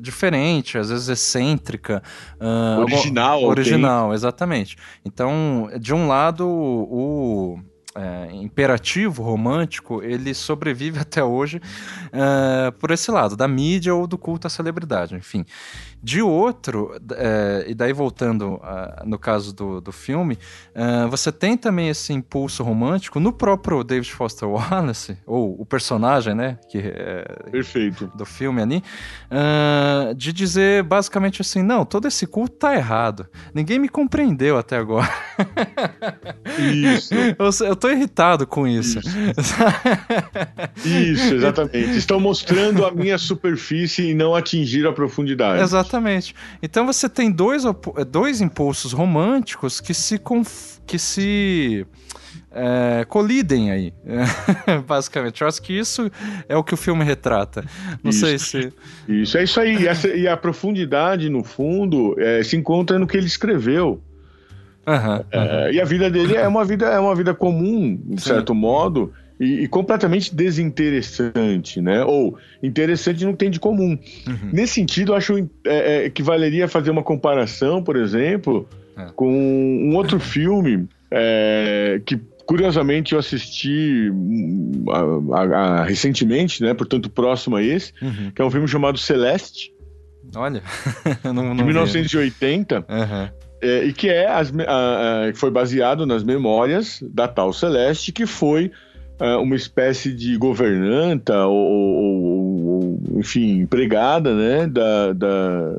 B: diferente, às vezes excêntrica.
C: Uh, original.
B: Original, exatamente. Então, de um lado, o é, imperativo romântico, ele sobrevive até hoje é, por esse lado, da mídia ou do culto à celebridade, enfim. De outro, é, e daí voltando uh, no caso do, do filme, uh, você tem também esse impulso romântico no próprio David Foster Wallace, ou o personagem, né? Que, é,
C: Perfeito.
B: Do filme ali, uh, de dizer basicamente assim: não, todo esse culto tá errado. Ninguém me compreendeu até agora.
C: Isso.
B: eu, eu tô irritado com isso.
C: Isso, isso exatamente. Estão mostrando a minha superfície e não atingir a profundidade.
B: Exatamente. Exatamente. Então você tem dois, dois impulsos românticos que se, conf... que se é, colidem aí, basicamente. Eu acho que isso é o que o filme retrata. Não isso. sei se.
C: Isso, é isso aí. E, essa, e a profundidade, no fundo, é, se encontra no que ele escreveu.
B: Uhum, uhum.
C: É, e a vida dele é uma vida, é uma vida comum, de Sim. certo modo, e, e, completamente desinteressante, né? Ou interessante não tem de comum. Uhum. Nesse sentido, eu acho é, é, que valeria fazer uma comparação, por exemplo, é. com um outro filme é, que curiosamente eu assisti hum, a, a, a, recentemente, né? Portanto, próximo a esse, uhum. que é um filme chamado Celeste.
B: Olha,
C: não, não de 1980. Uhum. É, e que é as, a, foi baseado nas memórias da tal Celeste, que foi uma espécie de governanta ou, ou, ou enfim, empregada, né, da, da,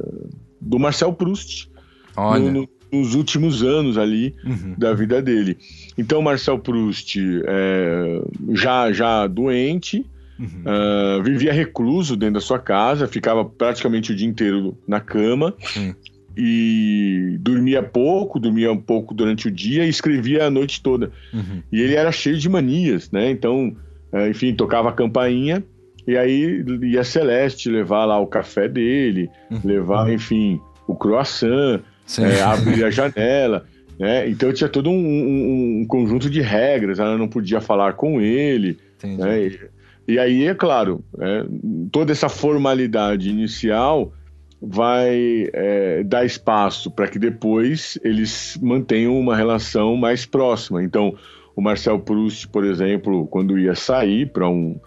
C: do Marcel Proust.
B: Olha.
C: No, nos últimos anos ali uhum. da vida dele. Então, Marcel Proust, é, já, já doente, uhum. uh, vivia recluso dentro da sua casa, ficava praticamente o dia inteiro na cama. Uhum e dormia pouco, dormia um pouco durante o dia e escrevia a noite toda. Uhum. E ele era cheio de manias, né? Então, é, enfim, tocava a campainha e aí ia Celeste levar lá o café dele, uhum. levar, enfim, o croissant, é, abrir a janela. Né? Então tinha todo um, um, um, conjunto de regras, ela não podia falar com ele. Né? E, e, aí, é claro, é, toda essa formalidade inicial vai é, dar espaço para que depois eles mantenham uma relação mais próxima. Então, o Marcel Proust, por exemplo, quando ia sair para um,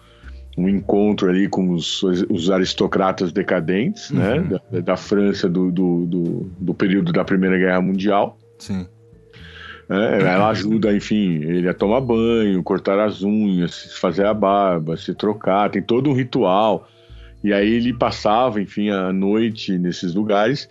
C: um encontro ali com os, os aristocratas decadentes, né, uhum. né, da, da França do, do, do, do, período da Primeira Guerra Mundial.
B: Sim.
C: É, ela ajuda, enfim, ele a tomar banho, cortar as unhas, fazer a barba, se trocar, tem todo um ritual. E aí ele passava, enfim, a noite nesses lugares,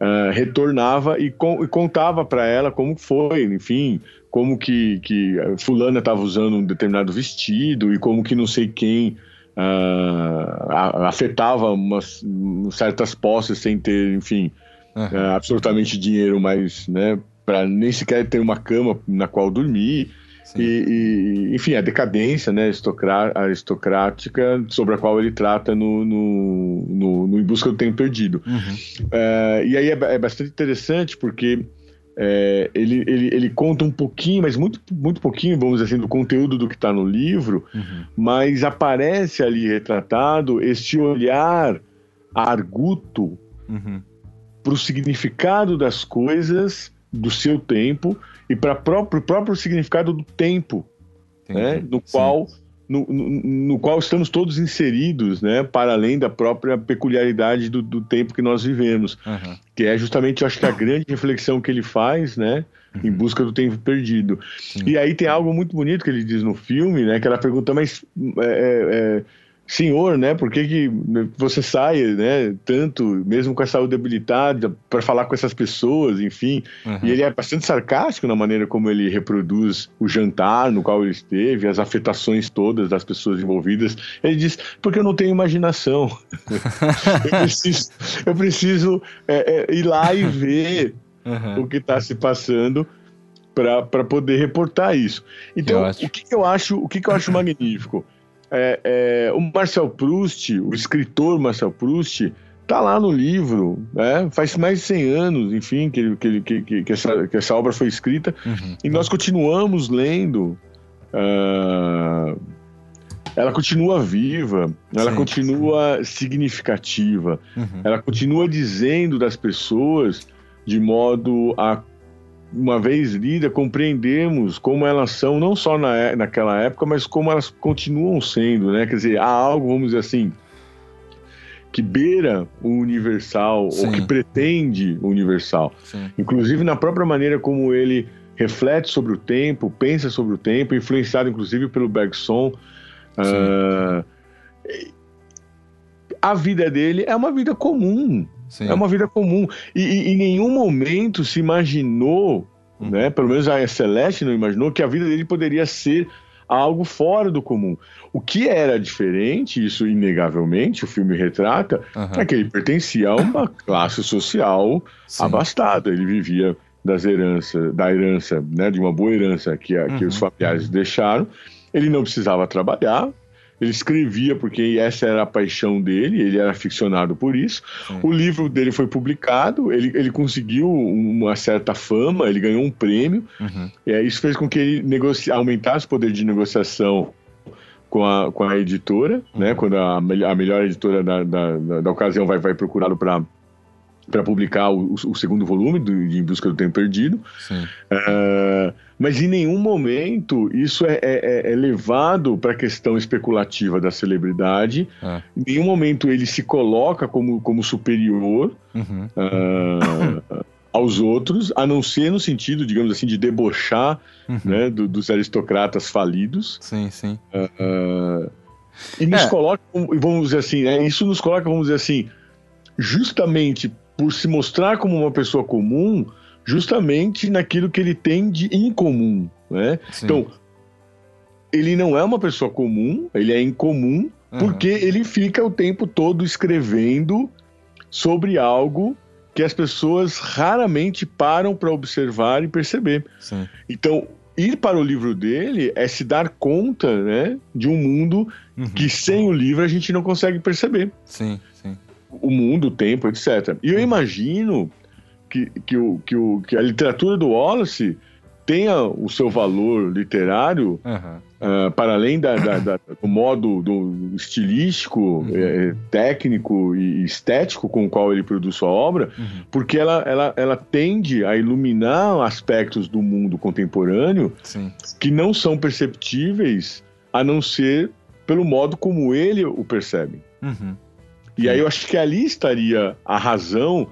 C: uh, retornava e, e contava para ela como foi, enfim, como que, que fulana estava usando um determinado vestido e como que não sei quem uh, afetava umas, certas posses sem ter, enfim, uhum. uh, absolutamente dinheiro, mas, né, para nem sequer ter uma cama na qual dormir. E, e, enfim, a decadência né, aristocrática sobre a qual ele trata no, no, no, no Em Busca do Tempo Perdido. Uhum. É, e aí é, é, bastante interessante porque é, ele, ele, ele conta um pouquinho, mas muito, muito pouquinho, vamos dizer assim, do conteúdo do que está no livro, uhum. mas aparece ali retratado este olhar arguto uhum. para o significado das coisas do seu tempo e para o próprio, próprio significado do tempo, né, no qual no, no, no, qual estamos todos inseridos, né, para além da própria peculiaridade do, do tempo que nós vivemos, uhum. que é justamente, acho que a grande reflexão que ele faz, né, uhum. em busca do tempo perdido. Sim. E aí tem algo muito bonito que ele diz no filme, né, que ela pergunta, mas é, é, é senhor, né? Por que, que você sai, né? Tanto, mesmo com a saúde debilitada, para falar com essas pessoas, enfim. Uhum. E ele é bastante sarcástico na maneira como ele reproduz o jantar no qual ele esteve, as afetações todas das pessoas envolvidas. Ele diz: porque eu não tenho imaginação. eu preciso, eu preciso é, é, ir lá e ver uhum. o que está se passando para poder reportar isso. Então, o que, que, eu acho, o que, que eu acho magnífico? É, é, o Marcel Proust, o escritor Marcel Proust, tá lá no livro, né? faz mais de 100 anos, enfim, que, que, que, que, essa, essa obra foi escrita, uhum. e nós continuamos lendo. Uh, ela continua viva, ela sim, continua sim. significativa, uhum. ela continua dizendo das pessoas de modo a uma vez lida, compreendemos como elas são, não só na, é, naquela época, mas como elas continuam sendo, né? Quer dizer, há algo, vamos dizer assim, que beira o universal, Sim. ou que pretende o universal. Sim. Inclusive na própria maneira como ele reflete sobre o tempo, pensa sobre o tempo, influenciado inclusive pelo Bergson. Uh, a vida dele é uma vida comum, Sim. É uma vida comum. E, e, em nenhum momento se imaginou, uhum. né? Pelo menos a Celeste não imaginou que a vida dele poderia ser algo fora do comum. O que era diferente, isso inegavelmente o filme retrata, uhum. é que ele pertencia a uma classe social Sim. abastada. Ele vivia das heranças, da herança, né, de uma boa herança que, a, que uhum. os familiares deixaram. Ele não precisava trabalhar, ele escrevia porque essa era a paixão dele, ele era ficcionado por isso. Sim. O livro dele foi publicado, ele, ele conseguiu uma certa fama, ele ganhou um prêmio. Uhum. É, isso fez com que ele negocia, aumentasse o poder de negociação com a, com a editora, uhum. né? Quando a, a melhor editora da, da, da, da ocasião vai, vai procurá-lo para para publicar o, o, segundo volume do, de Em Busca do Tempo Perdido. Uh, mas em nenhum momento isso é, é, é, é levado para a questão especulativa da celebridade. É. Em nenhum momento ele se coloca como, como superior uhum. uh, aos outros, a não ser no sentido, digamos assim, de debochar uhum. né, do, dos aristocratas falidos.
B: Sim, sim.
C: Uh, e nos é. coloca, vamos dizer assim, né, isso nos coloca, vamos dizer assim, justamente por se mostrar como uma pessoa comum, justamente naquilo que ele tem de incomum, né? Então, ele não é uma pessoa comum, ele é incomum, uhum. porque ele fica o tempo todo escrevendo sobre algo que as pessoas raramente param para observar e perceber. Sim. Então, ir para o livro dele é se dar conta, né, de um mundo uhum. que sem o livro a gente não consegue perceber.
B: Sim
C: o mundo, o tempo, etc. E eu imagino que, que, o, que, o, que a literatura do Wallace tenha o seu valor literário uhum. uh, para além da, da, da, do modo do estilístico, uhum. é, técnico e estético com o qual ele produz sua obra, uhum. porque ela, ela, ela tende a iluminar aspectos do mundo contemporâneo Sim. que não são perceptíveis a não ser pelo modo como ele o percebe. Uhum. E aí eu acho que ali estaria a razão,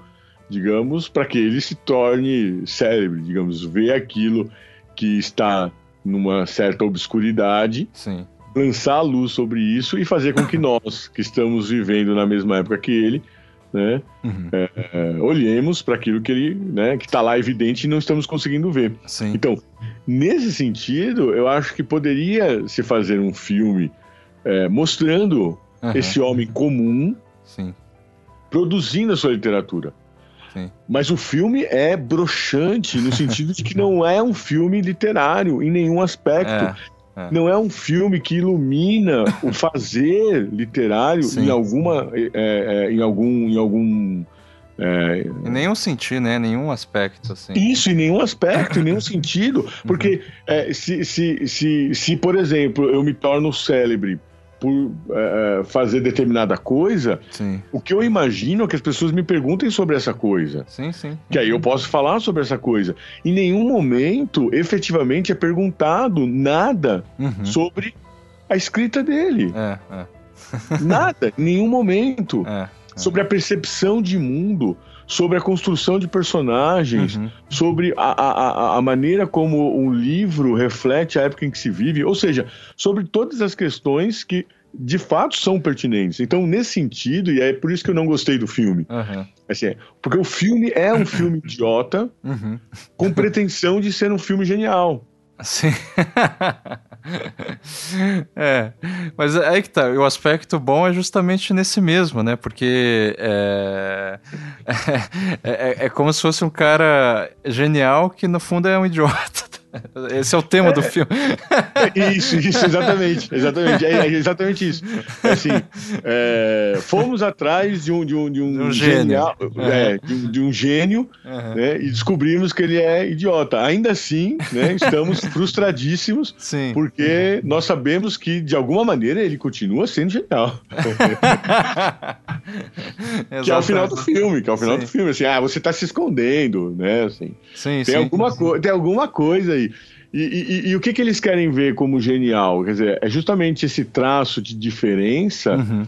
C: digamos, para que ele se torne célebre, digamos, ver aquilo que está numa certa obscuridade, Sim. lançar a luz sobre isso e fazer com que nós, que estamos vivendo na mesma época que ele, né, uhum. é, é, olhemos para aquilo que ele, né, que está lá evidente e não estamos conseguindo ver. Sim. Então, nesse sentido, eu acho que poderia se fazer um filme é, mostrando uhum. esse homem comum Sim. produzindo a sua literatura. Sim. Mas o filme é broxante no sentido de que não é um filme literário em nenhum aspecto. É, é. Não é um filme que ilumina o fazer literário Sim. em alguma, é, é, em algum, em algum
B: é, em nenhum sentido, né? Nenhum aspecto, assim.
C: Isso, em nenhum aspecto, em nenhum sentido. Porque uhum. é, se, se, se, se, por exemplo, eu me torno célebre por é, fazer determinada coisa, sim. o que eu imagino é que as pessoas me perguntem sobre essa coisa.
B: Sim, sim.
C: Que aí eu posso falar sobre essa coisa. Em nenhum momento, efetivamente, é perguntado nada uhum. sobre a escrita dele.
B: É, é.
C: Nada, em nenhum momento.
B: É, é.
C: Sobre a percepção de mundo, sobre a construção de personagens,
B: Uhum.
C: sobre a, a, a- a maneira como um livro reflete a época em que se vive, ou seja, sobre todas as questões que de fato são pertinentes. Então, nesse sentido, e é por isso que eu não gostei do filme,
B: Aham.
C: assim, é, porque o filme é um filme idiota
B: Uhum.
C: com pretensão de ser um filme genial.
B: Sim. é, mas aí que tá, o aspecto bom é justamente nesse mesmo, né? Porque é, é, é como se fosse um cara genial que no fundo é um idiota. Esse é o tema do filme.
C: Isso, isso, exatamente. Exatamente, é, é exatamente isso. É Assim, é, fomos atrás de um, de um, de um,
B: De um gênio.
C: genial- é, de, um- de um gênio
B: Uhum.
C: né, e descobrimos que ele é idiota. Ainda assim, né, estamos frustradíssimos
B: Sim.
C: porque nós sabemos que, de alguma maneira, ele continua sendo genial. que é o final do filme, que é o final
B: Sim.
C: do filme. Assim, ah, você está se escondendo, né? Assim.
B: Sim,
C: Tem,
B: sim.
C: alguma co- tem alguma coisa aí. E, e- e- e o que, que eles querem ver como genial? Quer dizer, é justamente esse traço de diferença
B: Uhum.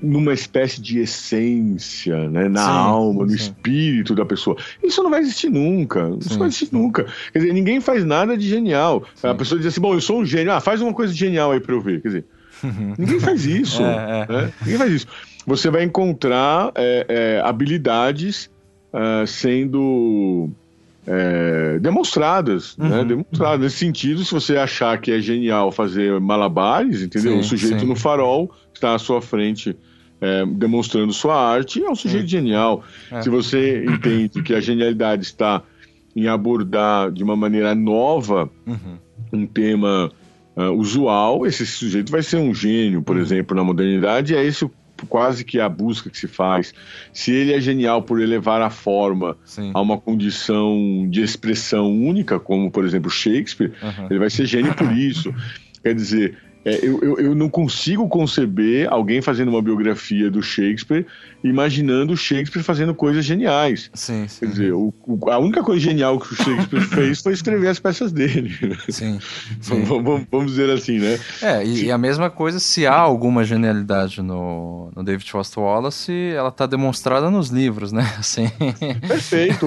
C: numa espécie de essência, né? Na
B: Sim,
C: alma, no
B: sim.
C: espírito da pessoa. Isso não vai existir nunca. Isso
B: Sim,
C: não vai existir nunca. Quer dizer, ninguém faz nada de genial. A pessoa diz assim: bom, eu sou um gênio, ah, faz uma coisa genial aí pra eu ver. Quer dizer, ninguém faz isso.
B: É, é.
C: né? Ninguém faz isso. Você vai encontrar é, é, habilidades ah, sendo é, demonstradas, né?
B: Uhum.
C: Demonstradas. Nesse sentido, se você achar que é genial fazer malabares, entendeu?
B: Sim,
C: o sujeito
B: sim.
C: no farol está à sua frente é, demonstrando sua arte, é um sujeito genial.
B: É.
C: Se você entende que a genialidade está em abordar de uma maneira nova
B: Uhum.
C: um tema ah, usual, esse sujeito vai ser um gênio, por exemplo, na modernidade, é esse o- quase que a busca que se faz. Se ele é genial por elevar a forma
B: Sim.
C: a uma condição de expressão única, como, por exemplo, Shakespeare,
B: Uhum.
C: ele vai ser gênio por isso. Quer dizer, é, eu, eu, eu não consigo conceber alguém fazendo uma biografia do Shakespeare imaginando o Shakespeare fazendo coisas geniais.
B: Sim, sim.
C: Quer dizer, o- o- a única coisa genial que o Shakespeare fez foi escrever as peças dele.
B: Sim. sim.
C: Vamos, vamos- dizer assim, né?
B: É, e, e a mesma coisa, se há alguma genialidade no, no David Foster Wallace, ela tá demonstrada nos livros, né? Assim.
C: Perfeito.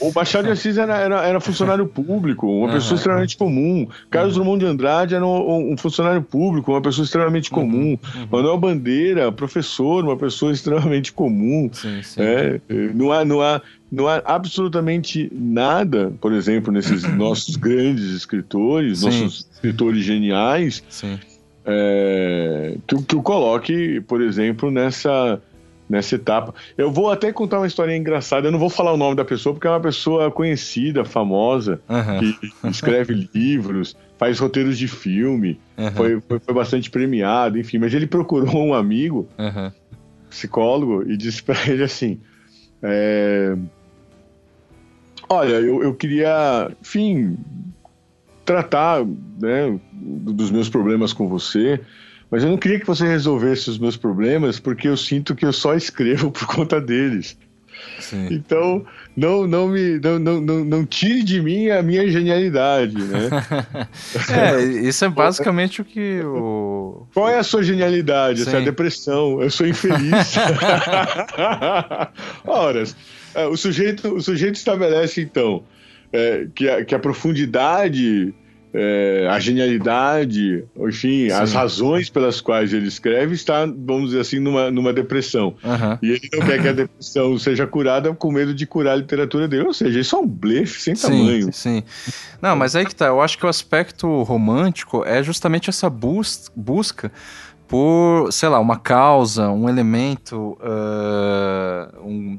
C: O, o Machado de Assis era, era, era funcionário público, uma pessoa extremamente comum. Carlos Drummond de Andrade era um, um funcionário público, uma pessoa extremamente comum. Manuel Bandeira, professor, uma pessoa extremamente comum.
B: Sim, sim.
C: É, não, há, não, há, não há absolutamente nada, por exemplo, nesses nossos grandes escritores,
B: Sim.
C: nossos escritores geniais, é, que, o- que o coloque, por exemplo, nessa, nessa etapa. Eu vou até contar uma história engraçada. Eu não vou falar o nome da pessoa, porque é uma pessoa conhecida, famosa,
B: Aham.
C: que escreve livros, faz roteiros de filme,
B: Aham.
C: foi, foi, foi bastante premiado, enfim. Mas ele procurou um amigo,
B: Aham.
C: Psicólogo, e disse para ele assim: é, Olha, eu, eu queria, enfim, tratar né, dos meus problemas com você, mas eu não queria que você resolvesse os meus problemas, porque eu sinto que eu só escrevo por conta deles.
B: Sim.
C: Então, não, não me não, não, não, não tire de mim a minha genialidade, né?
B: É, isso é basicamente o que o.
C: Qual é a sua genialidade? Essa é a
B: Sim.
C: depressão. Eu sou infeliz. Ora, é, o sujeito, o sujeito estabelece, então, é, que, a, que a profundidade, é, a genialidade, enfim, as
B: Sim.
C: razões pelas quais ele escreve está, vamos dizer assim, numa, numa depressão.
B: Aham.
C: E ele não quer que a depressão seja curada com medo de curar a literatura dele. Ou seja, isso é um blefe sem
B: Sim,
C: tamanho.
B: sim. Não, mas aí que tá. Eu acho que o aspecto romântico é justamente essa bus busca por, sei lá, uma causa, um elemento, ah, um-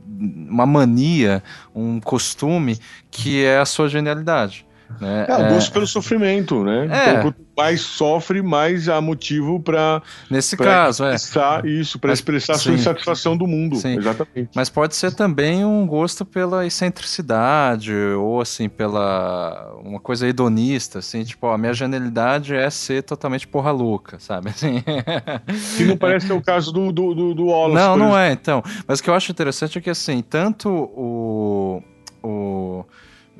B: uma mania, um costume que é a sua genialidade. Né?
C: É,
B: É,
C: busca pelo sofrimento, né?
B: É.
C: Então, quanto mais sofre, mais há motivo para
B: nesse caso, é.
C: expressar isso, para expressar a sua
B: sim.
C: insatisfação do mundo.
B: Sim.
C: Exatamente.
B: Mas pode ser também um gosto pela excentricidade, ou assim, pela uma coisa hedonista, assim, tipo, ó, a minha genialidade é ser totalmente porra louca, sabe? Assim.
C: Que não parece ser o caso do, do, do, do Wallace.
B: Não, não
C: exemplo.
B: é, então. Mas o que eu acho interessante é que, assim, tanto o. o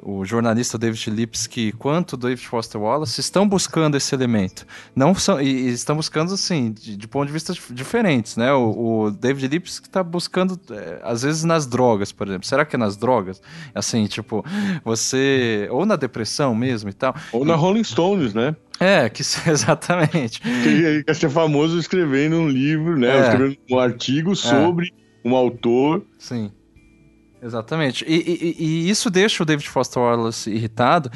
B: o jornalista David Lipsky quanto o David Foster Wallace estão buscando esse elemento. Não são, e, e estão buscando, assim, de, de ponto de vista diferentes, né? O, o David Lipsky está buscando, é, às vezes, nas drogas, por exemplo. Será que é nas drogas? Assim, tipo, você... Ou na depressão mesmo e tal.
C: Ou na Rolling Stones, né?
B: É, que exatamente.
C: Que quer ser famoso escrevendo um livro, né? É. Escrevendo um artigo sobre é. um autor.
B: Sim. Exatamente. E, e, e, isso deixa o David Foster Wallace irritado,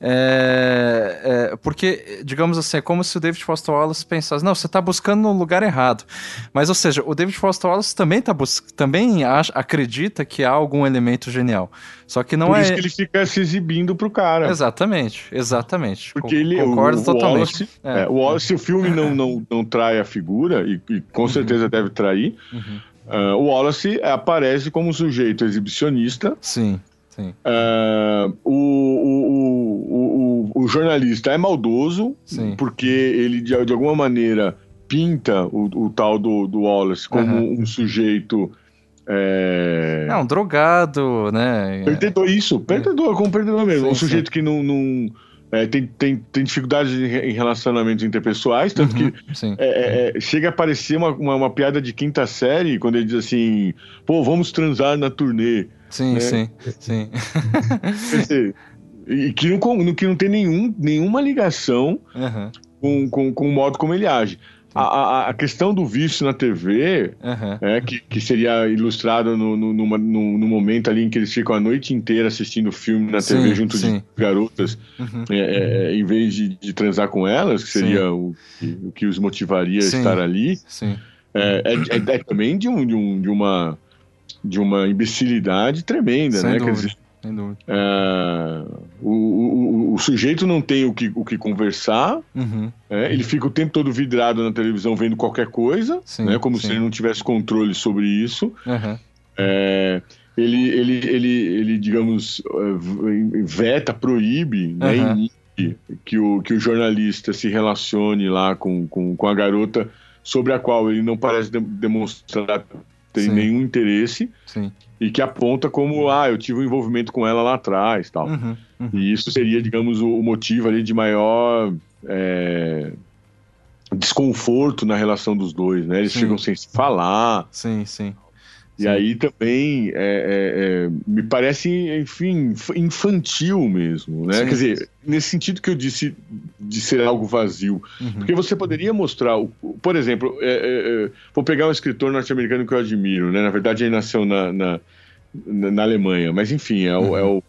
B: é, é, porque, digamos assim, é como se o David Foster Wallace pensasse: não, você está buscando no lugar errado. Mas, ou seja, o David Foster Wallace também, tá também acha, acredita que há algum elemento genial. Só que não
C: Por
B: é.
C: Por isso que ele fica se exibindo pro cara.
B: Exatamente, exatamente.
C: Porque ele concordo o, totalmente. Wallace, é. o Wallace, se o filme não, não, não trai a figura, e, e com uhum. certeza deve trair. Uhum Uh, o Wallace aparece como um sujeito exibicionista.
B: Sim. Sim.
C: Uh, o, o, o, o, jornalista é maldoso, Sim. porque ele, de, de, alguma maneira, pinta o, tal do, do Wallace como uhum. um sujeito. É...
B: Não, drogado, né?
C: Perdedor, isso, perdedor, como perdedor mesmo. Sim, um sujeito sim. que não, não é, tem, tem, tem dificuldades em relacionamentos interpessoais, tanto uhum, que é, é, é, chega a parecer uma, uma, uma, piada de quinta série quando ele diz assim: pô, vamos transar na turnê.
B: Sim, né? sim, sim.
C: e que não, que não tem nenhum, nenhuma ligação uhum. com, com, com o modo como ele age. A, a, a, questão do vício na TV, uhum. é, que, que seria ilustrado no, no, no, no, momento ali em que eles ficam a noite inteira assistindo filme na sim, TV junto sim. de garotas, uhum. é, é, em vez de, de, transar com elas, que seria o, o, que os motivaria a estar ali, é, é, é, é, também de, um, de, um, de, uma, de uma imbecilidade tremenda, Sem né? Quer dizer, é, o, o, o, sujeito não tem o que, o que conversar, uhum. é, ele fica o tempo todo vidrado na televisão vendo qualquer coisa, sim, né, como sim. se ele não tivesse controle sobre isso. Uhum. É, ele, ele, ele, ele, digamos, é, veta, proíbe, né, uhum. que, o, que o jornalista se relacione lá com, com, com a garota sobre a qual ele não parece de, demonstrar ter nenhum interesse. Sim e que aponta como, ah, eu tive um envolvimento com ela lá atrás tal. Uhum, uhum. E isso seria, digamos, o, o motivo ali de maior é, desconforto na relação dos dois, né? Eles sim. ficam sem se falar.
B: Sim, sim.
C: E Sim. aí também é, é, é, me parece, enfim, infantil mesmo, né? Sim. Quer dizer, nesse sentido que eu disse de ser algo vazio. Uhum. Porque você poderia mostrar, por exemplo, é, é, é, vou pegar um escritor norte-americano que eu admiro, né? Na verdade, ele nasceu na, na, na Alemanha, mas enfim, é o, uhum. o,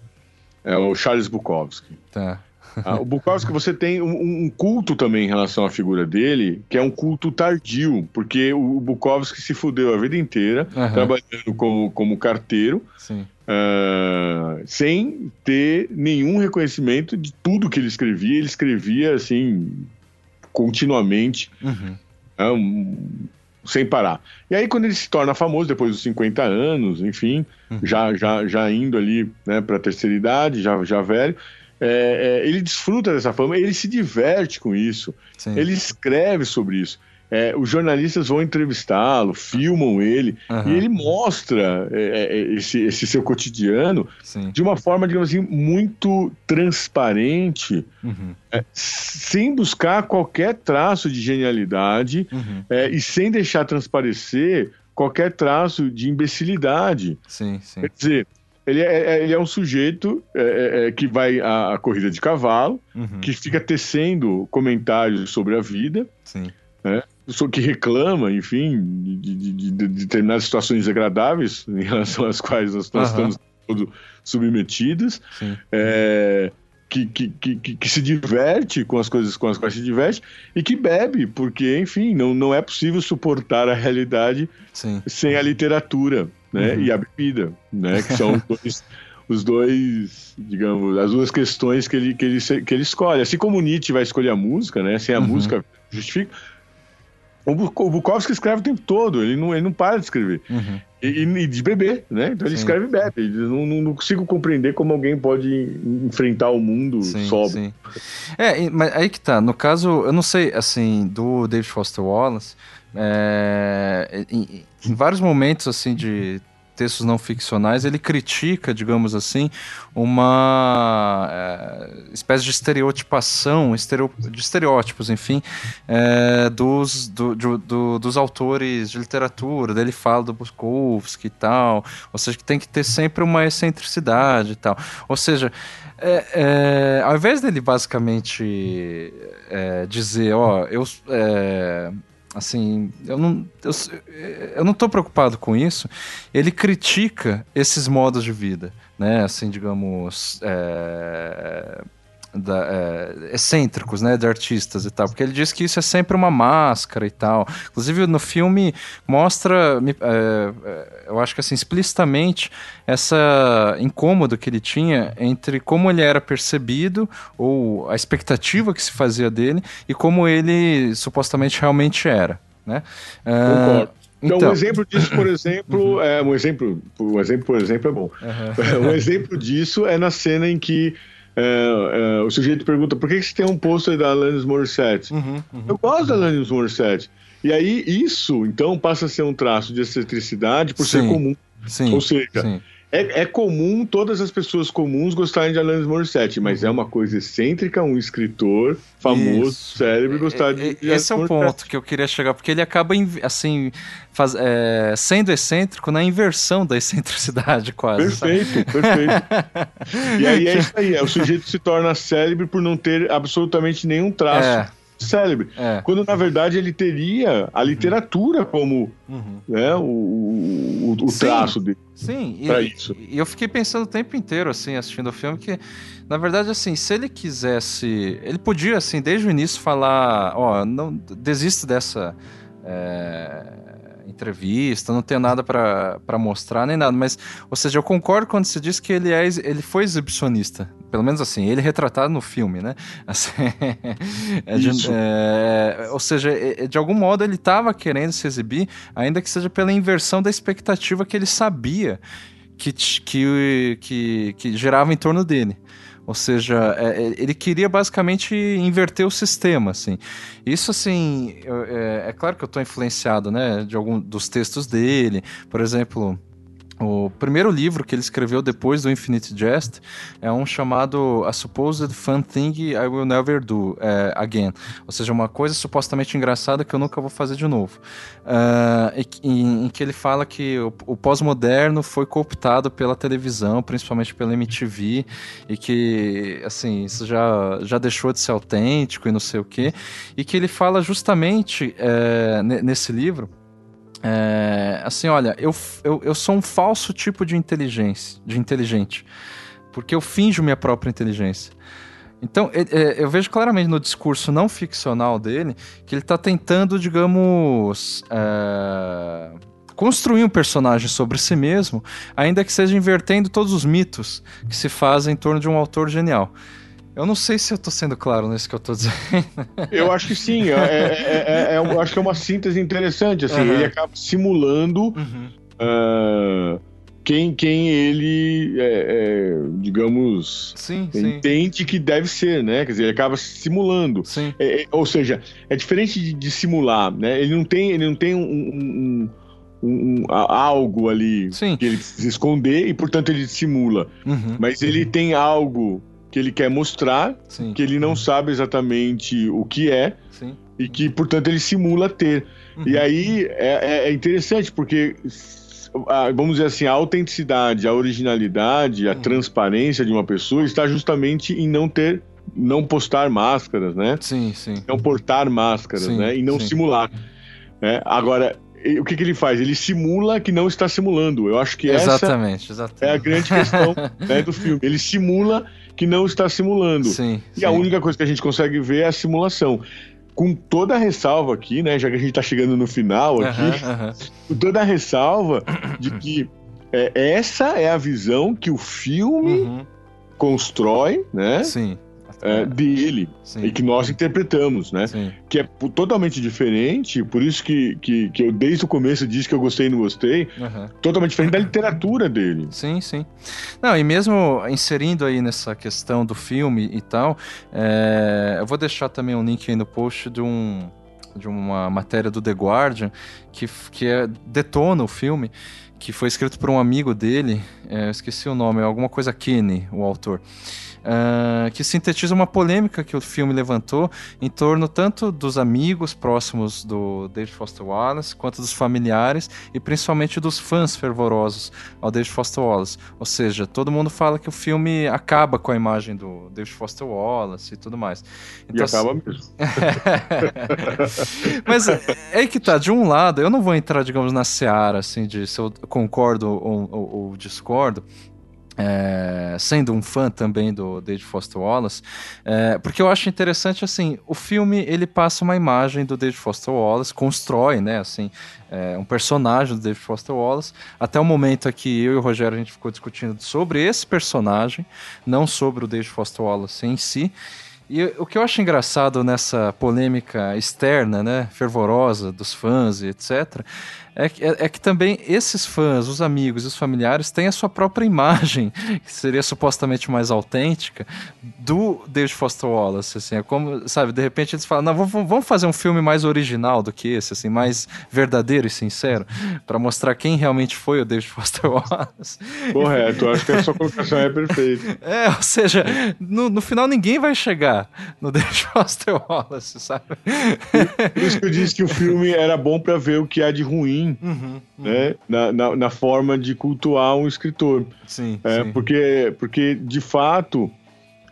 C: é o Charles Bukowski.
B: Tá.
C: Ah, o Bukowski, você tem um, um, culto também em relação à figura dele, que é um culto tardio, porque o Bukowski se fudeu a vida inteira, uhum. trabalhando como, como carteiro, uh, sem ter nenhum reconhecimento de tudo que ele escrevia. Ele escrevia, assim, continuamente, uhum. uh, um, sem parar. E aí, quando ele se torna famoso, depois dos 50 anos, enfim, uhum. já, já, já indo ali né, para a terceira idade, já, já velho é, é, ele desfruta dessa fama, ele se diverte com isso, Sim. ele escreve sobre isso. É, os jornalistas vão entrevistá-lo, filmam ele, uhum. e ele mostra é, é, esse, esse, seu cotidiano Sim. de uma forma, digamos assim, muito transparente, uhum. É, sem buscar qualquer traço de genialidade uhum. e sem deixar transparecer qualquer traço de imbecilidade.
B: Sim, sim.
C: Quer dizer, ele é, é, ele é um sujeito é, é, é, que vai à, à, corrida de cavalo, uhum. que fica tecendo comentários sobre a vida,
B: Sim.
C: Né? que reclama, enfim, de, de, de, de, determinadas situações desagradáveis em relação às quais nós, nós uhum. estamos todos submetidos. É, que, que, que, que, se diverte com as coisas com as quais se diverte e que bebe, porque, enfim, não, não é possível suportar a realidade Sim. sem a literatura né, uhum. e a bebida, né, que são os dois, os dois, digamos, as duas questões que ele, que ele, que ele escolhe. Assim como Nietzsche vai escolher a música, né, sem a uhum. música justifica, o Bukowski escreve o tempo todo, ele não, ele não para de escrever. Uhum. E, e, de beber, né? Então ele sim. escreve e bebe. Não, não, não, consigo compreender como alguém pode enfrentar o mundo sim, sóbrio.
B: Sim. É, mas aí que tá. No caso, eu não sei, assim, do David Foster Wallace, é, em, em vários momentos, assim, de textos não ficcionais, ele critica, digamos assim, uma é, espécie de estereotipação, estereo, de estereótipos, enfim, é, dos, do, do, dos autores de literatura. Ele fala do Bukowski e tal, ou seja, que tem que ter sempre uma excentricidade e tal. Ou seja, é, é, ao invés dele basicamente é, dizer, ó, eu é, assim, eu não, eu, eu não tô preocupado com isso. Ele critica esses modos de vida, né? Assim, digamos, é, da, é, excêntricos, né, de artistas e tal, porque ele diz que isso é sempre uma máscara e tal. Inclusive no filme mostra, é, é, eu acho que assim explicitamente essa incômodo que ele tinha entre como ele era percebido ou a expectativa que se fazia dele e como ele supostamente realmente era, né?
C: Concordo. Então, então, um exemplo disso, por exemplo, uhum. é um exemplo, um exemplo, por exemplo, é bom. Uhum. um exemplo disso é na cena em que é, é, o sujeito pergunta por que, que você tem um pôster da Alanis Morissette? Uhum, uhum, eu gosto da Alanis Morissette. E aí isso, então, passa a ser um traço de excentricidade por sim, ser comum. Sim, Ou seja, sim. É, é, comum todas as pessoas comuns gostarem de Alanis Morissette, mas uhum. é uma coisa excêntrica um escritor famoso, Isso. cérebro, gostar é, de,
B: de Esse é o ponto que eu queria chegar, porque ele acaba, assim, faz, é, sendo excêntrico na inversão da excentricidade, quase.
C: Perfeito, perfeito. e aí é isso aí, é, o sujeito se torna célebre por não ter absolutamente nenhum traço. É célebre. É. Quando, na verdade, ele teria a literatura como uhum. né, o, o, o traço dele.
B: Sim, e, isso. e eu fiquei pensando o tempo inteiro, assim, assistindo o filme, que, na verdade, assim, se ele quisesse. Ele podia, assim, desde o início falar: Ó, oh, não desista dessa. É entrevista, não tenho nada para mostrar nem nada, mas, ou seja, eu concordo quando se diz que ele, é, ele foi exibicionista, pelo menos assim, ele é retratado no filme, né? Assim, é de, é, ou seja, é, de algum modo ele estava querendo se exibir, ainda que seja pela inversão da expectativa que ele sabia que, que, que, que gerava em torno dele. Ou seja, ele queria basicamente inverter o sistema, assim. Isso, assim, é, é claro que eu estou influenciado, né, de algum dos textos dele. Por exemplo, o primeiro livro que ele escreveu depois do Infinite Jest é um chamado A Supposed Fun Thing I Will Never Do é, Again. Ou seja, uma coisa supostamente engraçada que eu nunca vou fazer de novo. Uh, em, em, que ele fala que o, o pós-moderno foi cooptado pela televisão, principalmente pela MTV, e que, assim, isso já, já deixou de ser autêntico e não sei o quê. E que ele fala justamente é, nesse livro é, assim, olha, eu, eu, eu sou um falso tipo de inteligência, de inteligente, porque eu finjo minha própria inteligência. Então, eu vejo claramente no discurso não ficcional dele que ele está tentando, digamos, é, construir um personagem sobre si mesmo, ainda que seja invertendo todos os mitos que se fazem em torno de um autor genial. Eu não sei se eu tô sendo claro nisso que eu tô dizendo.
C: Eu acho que sim. É, é, é, é eu acho que é uma síntese interessante. Assim, uhum. Ele acaba simulando uhum. uh, quem, quem ele, digamos, sim, entende sim. que deve ser, né? Quer dizer, ele acaba simulando. ou seja, é diferente de, de, simular, né? Ele não tem, ele não tem um, um, um, um algo ali sim. que ele precisa esconder e, portanto, ele simula. Uhum. Mas ele tem algo que ele quer mostrar, Sim. que ele não sabe exatamente o que é Sim. e que, portanto, ele simula ter. Uhum. E aí é, é, interessante porque vamos dizer assim, a autenticidade, a originalidade, a uhum. transparência de uma pessoa está justamente em não ter, não postar máscaras, né?
B: Sim, sim.
C: Não portar máscaras, sim, né? E não sim. simular. Né? Agora, o que, que, ele faz? Ele simula que não está simulando. Eu acho que
B: exatamente,
C: essa
B: exatamente.
C: é a grande questão né, do filme. Ele simula que não está simulando.
B: Sim,
C: e
B: sim.
C: a única coisa que a gente consegue ver é a simulação. Com toda a ressalva aqui, né? Já que a gente está chegando no final aqui, uhum, uhum. com toda a ressalva de que é, essa é a visão que o filme uhum. constrói, né?
B: Sim
C: é, dele Sim. e que nós interpretamos, né? Sim. Que é totalmente diferente, por isso que, que, que, eu desde o começo disse que eu gostei e não gostei, uhum. totalmente diferente da literatura dele.
B: Sim, sim. Não, e mesmo inserindo aí nessa questão do filme e tal, é, eu vou deixar também um link aí no post de um de uma matéria do The Guardian que, que é, detona o filme que foi escrito por um amigo dele, é, esqueci o nome, alguma coisa Kenny, o autor uh, que sintetiza uma polêmica que o filme levantou em torno tanto dos amigos próximos do David Foster Wallace, quanto dos familiares e principalmente dos fãs fervorosos ao David Foster Wallace. Ou seja, todo mundo fala que o filme acaba com a imagem do David Foster Wallace e tudo mais.
C: Então, e acaba mesmo.
B: Mas é que tá, de um lado, eu não vou entrar, digamos, na seara, assim, de se eu concordo ou, ou, ou discordo, é, sendo um fã também do David Foster Wallace, é, porque eu acho interessante assim, o filme ele passa uma imagem do David Foster Wallace, constrói, né, assim, é, um personagem do David Foster Wallace. Até o momento aqui eu e o Rogério a gente ficou discutindo sobre esse personagem, não sobre o David Foster Wallace em si. E o que eu acho engraçado nessa polêmica externa, né, fervorosa dos fãs e etc, é que, é, é, que também esses fãs, os amigos e os familiares têm a sua própria imagem, que seria supostamente mais autêntica, do David Foster Wallace, assim, é como, sabe, de repente eles falam, não, vamos, vamos fazer um filme mais original do que esse, assim, mais verdadeiro e sincero, para mostrar quem realmente foi o David Foster Wallace.
C: Correto, acho que a sua colocação é perfeita.
B: É, ou seja, no, no final ninguém vai chegar no David Foster Wallace, sabe?
C: Por isso que eu disse que o filme era bom para ver o que há de ruim uhum, uhum. Né? Na, na, na, forma de cultuar um escritor.
B: Sim,
C: é,
B: sim.
C: Porque, porque, de fato,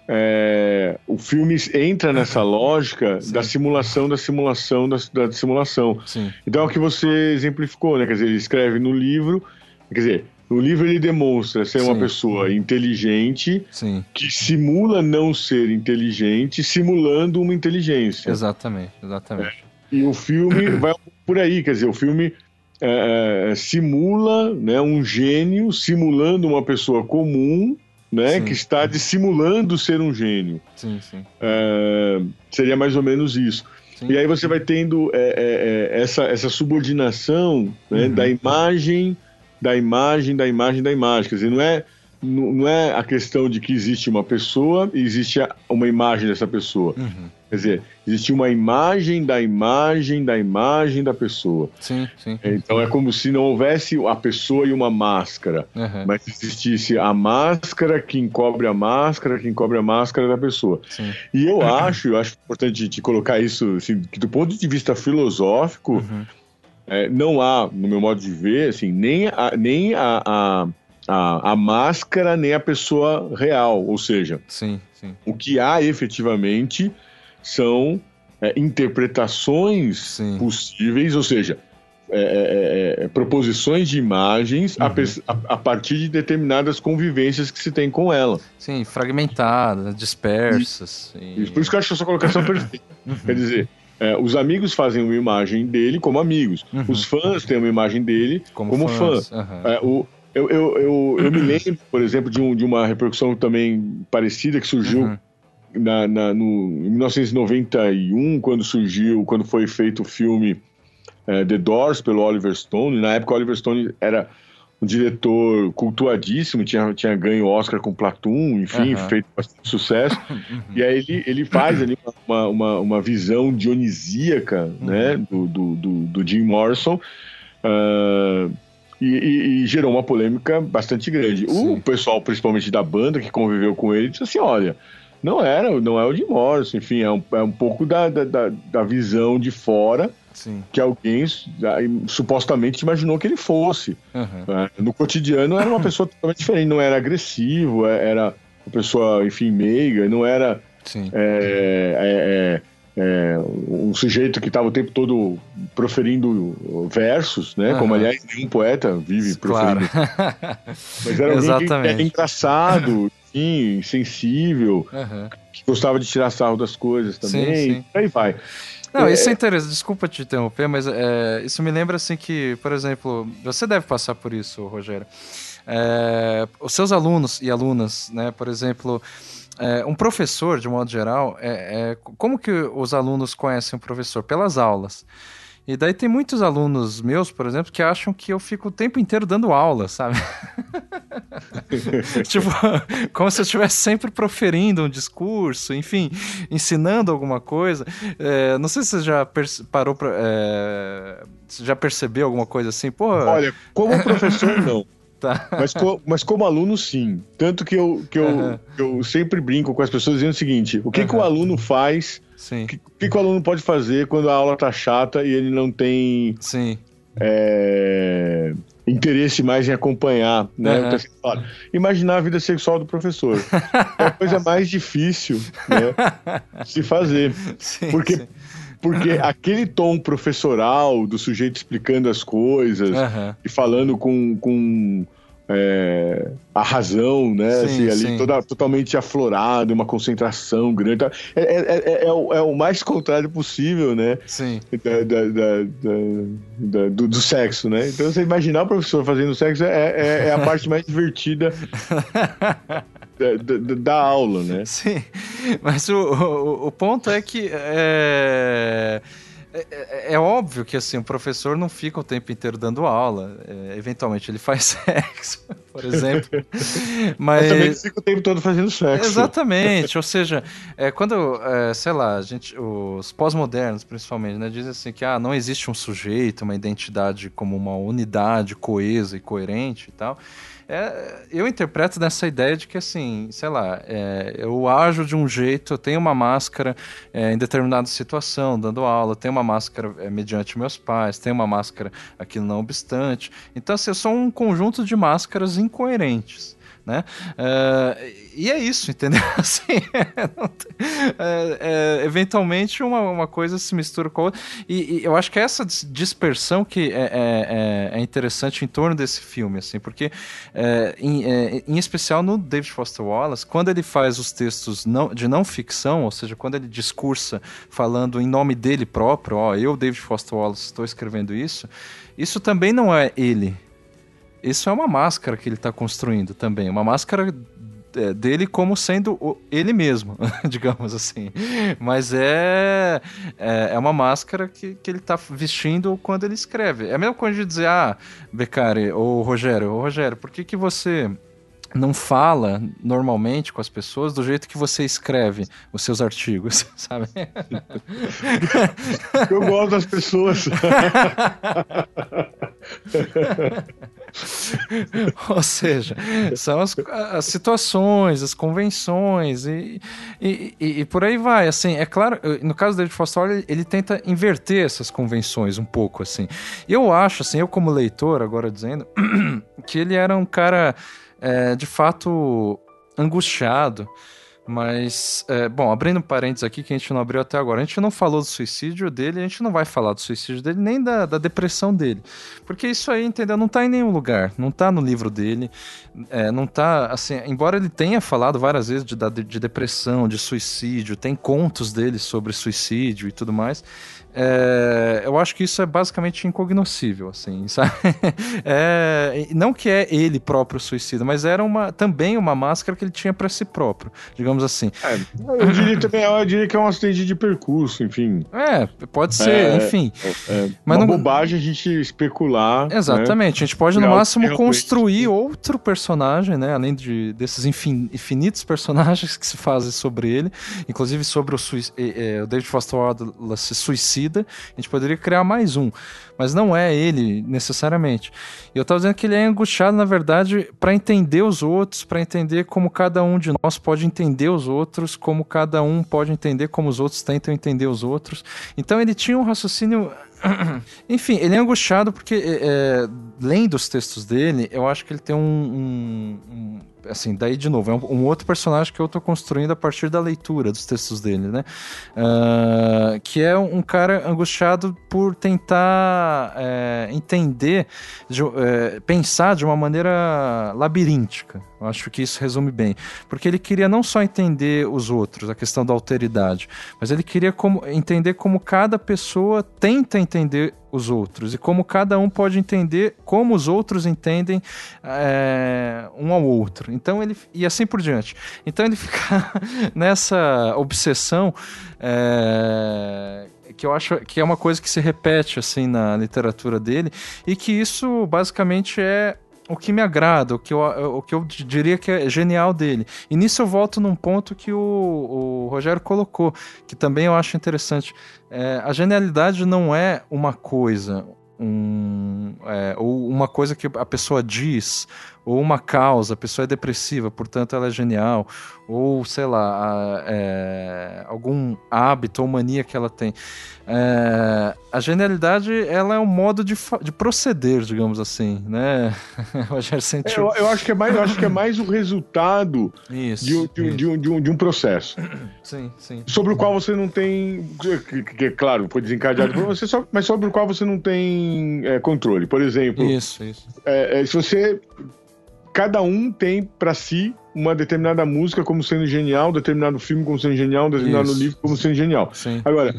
C: é, o filme entra nessa lógica sim. da simulação, da simulação, da, da simulação.
B: Sim.
C: Então, é o que você exemplificou, né? Quer dizer, ele escreve no livro, quer dizer, no livro ele demonstra ser uma pessoa inteligente
B: Sim.
C: que simula não ser inteligente, simulando uma inteligência.
B: Exatamente, exatamente.
C: É. E o filme vai por aí, quer dizer, o filme é, é, simula né, um gênio simulando uma pessoa comum né, sim. que está dissimulando ser um gênio.
B: Sim, sim.
C: É, seria mais ou menos isso. E aí você vai tendo é, é, essa, essa subordinação né, uhum. da imagem, da imagem, da imagem, da imagem. Quer dizer, não é, não é a questão de que existe uma pessoa e existe uma imagem dessa pessoa.
B: Uhum.
C: Quer dizer, existe uma imagem da imagem da imagem da pessoa.
B: Sim, sim.
C: Então é como se não houvesse a pessoa e uma máscara,
B: uhum.
C: mas existisse a máscara que encobre a máscara, que encobre a máscara da pessoa.
B: Sim.
C: E eu uhum. acho, eu acho importante te colocar isso, assim, que do ponto de vista filosófico,
B: uhum.
C: é, não há, no meu modo de ver, assim, nem a, nem a, a a, a, máscara nem a pessoa real, ou seja,
B: sim, sim.
C: o que há efetivamente são é, interpretações Sim. possíveis, ou seja, é, é, é, é proposições de imagens uhum. a, a, partir de determinadas convivências que se tem com ela.
B: Sim, fragmentadas, dispersas.
C: E... Por isso que eu acho essa colocação perfeita. Uhum. Quer dizer, é, os amigos fazem uma imagem dele como amigos, uhum. os fãs têm uma imagem dele como, como fã. o, eu, eu, eu, eu, me lembro, por exemplo, de, um, de uma repercussão também parecida que surgiu uhum na, na, no, em 1991, quando surgiu, quando foi feito o filme é, The Doors pelo Oliver Stone, na época o Oliver Stone era um diretor cultuadíssimo, tinha, tinha ganho Oscar com Platoon, enfim, uhum. feito bastante sucesso. Uhum. E aí ele, ele faz ali uma, uma, uma visão dionisíaca uhum. né, do, do, do, do, Jim Morrison. Uh, e, e, e, gerou uma polêmica bastante grande. Sim. O pessoal, principalmente da banda que conviveu com ele, disse assim: olha, não era, não é o de Morrison, enfim, é um, é um pouco da, da, da visão de fora
B: Sim.
C: que alguém supostamente imaginou que ele fosse.
B: Uhum.
C: No cotidiano era uma pessoa totalmente diferente, não era agressivo, é, era uma pessoa, enfim, meiga, não era é, é, é, um sujeito que estava o tempo todo proferindo versos, né? Uhum. Como, aliás, nenhum poeta vive proferindo.
B: Claro.
C: Mas era alguém que era engraçado, sim, sensível,
B: uhum.
C: que gostava de tirar sarro das coisas também, sim, sim. aí vai.
B: Não, é... isso é interessante, desculpa te interromper, mas é, isso me lembra assim que, por exemplo, você deve passar por isso, Rogério. É, os seus alunos e alunas, né, por exemplo, é, um professor, de modo geral, é, é, como que os alunos conhecem o professor? Pelas aulas. E daí tem muitos alunos meus, por exemplo, que acham que eu fico o tempo inteiro dando aula, sabe? tipo, como se eu estivesse sempre proferindo um discurso, enfim, ensinando alguma coisa. É, não sei se você já parou pra. É, já percebeu alguma coisa assim? Pô,
C: Olha, como professor, não. Tá. Mas, co mas como aluno, sim. Tanto que eu, que eu, uhum. eu sempre brinco com as pessoas dizendo o seguinte: o que, uhum. que o aluno faz? O que, que, que, o aluno pode fazer quando a aula tá chata e ele não tem.
B: Sim.
C: É, interesse mais em acompanhar, né? Uhum. Imaginar a vida sexual do professor. é a coisa mais difícil né, de se fazer. Sim, porque sim porque aquele tom professoral do sujeito explicando as coisas uhum. e falando com, com é, a razão, né? Sim, assim, ali toda, totalmente aflorado, uma concentração grande. Tá? É, é, é, é, o, é o mais contrário possível, né?
B: Sim.
C: Da, da, da, do, do, sexo, né? Então, você imaginar o professor fazendo sexo é, é, é a parte mais divertida da, da, da, aula, né?
B: Sim, mas o, o, o ponto é que é, é, é, é, óbvio que assim, o professor não fica o tempo inteiro dando aula. É, eventualmente ele faz sexo, por exemplo.
C: Mas, Mas também fica o tempo todo fazendo sexo.
B: Exatamente. Ou seja, é, quando, sei lá, a gente, os pós-modernos, principalmente, né, dizem assim que ah, não existe um sujeito, uma identidade como uma unidade coesa e coerente e tal. É, eu interpreto nessa ideia de que, assim, sei lá, é, eu ajo de um jeito, eu tenho uma máscara é, em determinada situação, dando aula, tenho uma máscara é, mediante meus pais, tenho uma máscara aquilo não obstante. Então, assim, eu sou um conjunto de máscaras incoerentes né? Uh, e é isso, entendeu? Assim, é, é, eventualmente uma, uma coisa se mistura com a outra. E, e eu acho que é essa dispersão que é, é, é, é interessante em torno desse filme, assim, porque em, em, especial no David Foster Wallace, quando ele faz os textos não, de não ficção, ou seja, quando ele discursa falando em nome dele próprio, ó, eu, David Foster Wallace, estou escrevendo isso, isso também não é ele, isso é uma máscara que ele está construindo também, uma máscara é, dele como sendo ele mesmo, digamos assim. Mas é, é, é, uma máscara que, que ele está vestindo quando ele escreve. É a mesma coisa de dizer, ah, Beccari ou Rogério, ô Rogério, por que, que você não fala normalmente com as pessoas do jeito que você escreve os seus artigos, sabe?
C: Eu gosto das pessoas.
B: Ou seja, são as, as, situações, as convenções e, e, e, e, por aí vai. Assim, é claro, no caso do David Foster, ele, tenta inverter essas convenções um pouco, assim. Eu acho, assim, eu como leitor, agora dizendo, que ele era um cara, é, de fato, angustiado mas, é, bom, abrindo parênteses aqui que a gente não abriu até agora, a gente não falou do suicídio dele, a gente não vai falar do suicídio dele, nem da, da depressão dele. Porque isso aí, entendeu? Não tá em nenhum lugar, não tá no livro dele, é, não tá, assim, embora ele tenha falado várias vezes de, de, de depressão, de suicídio, tem contos dele sobre suicídio e tudo mais, é, eu acho que isso é basicamente incognoscível, assim, sabe? É, não que é ele próprio suicida, mas era uma, também uma máscara que ele tinha para si próprio, digamos assim.
C: É, eu diria também, eu diria que é um acidente de percurso, enfim.
B: É, pode ser, é, enfim.
C: É, é mas uma não... bobagem a gente especular.
B: Né? Exatamente, né? a gente pode no máximo construir outro personagem, né? Além de, desses infinitos personagens que se fazem sobre ele, inclusive sobre o, o David Foster Wallace suicida a gente poderia criar mais um, mas não é ele necessariamente. E eu estava dizendo que ele é angustiado, na verdade, para entender os outros, para entender como cada um de nós pode entender os outros, como cada um pode entender como os outros tentam entender os outros. Então ele tinha um raciocínio enfim, ele é angustiado porque, é, é, lendo os textos dele, eu acho que ele tem um, um assim, daí de novo, é um, um, outro personagem que eu estou construindo a partir da leitura dos textos dele, né? Uh, que é um cara angustiado por tentar é, entender, de, é, pensar de uma maneira labiríntica. Eu acho que isso resume bem. Porque ele queria não só entender os outros, a questão da alteridade, mas ele queria como, entender como cada pessoa tenta entender os outros e como cada um pode entender como os outros entendem é, um ao outro. Então ele e assim por diante. Então ele fica nessa obsessão é, que eu acho que é uma coisa que se repete assim na literatura dele e que isso basicamente é o que me agrada, o que, eu, o que eu diria que é genial dele. E nisso eu volto num ponto que o, o Rogério colocou, que também eu acho interessante. É, a genialidade não é uma coisa, um, é, ou uma coisa que a pessoa diz, ou uma causa, a pessoa é depressiva, portanto ela é genial, ou sei lá, a, é, algum hábito ou mania que ela tem. É, a genialidade ela é um modo de, de proceder, digamos assim, né?
C: É, eu, eu, acho que é mais, eu acho que é mais o resultado isso, de, de, de, um, de, um, de um processo.
B: Sim, sim.
C: Sobre o qual você não tem. Que, que claro, foi desencadeado por você, mas sobre o qual você não tem é, controle. Por exemplo,
B: isso, isso.
C: É, se você cada um tem para si uma determinada música como sendo genial, determinado filme como sendo genial, determinado Isso. livro como sendo genial.
B: Sim.
C: Agora,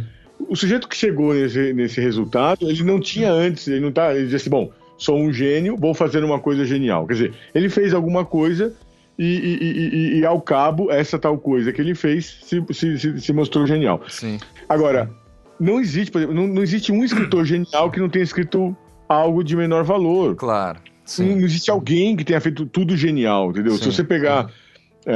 C: o sujeito que chegou nesse, nesse resultado, ele não tinha antes, ele não tá, ele dizia assim, bom, sou um gênio, vou fazer uma coisa genial. Quer dizer, ele fez alguma coisa e, e, e, e ao cabo, essa tal coisa que ele fez se, se, se mostrou genial.
B: Sim.
C: Agora, não existe, por exemplo, não, não existe um escritor genial que não tenha escrito algo de menor valor.
B: Claro.
C: Sim. Não existe alguém que tenha feito tudo genial, entendeu? Sim. Se você pegar é,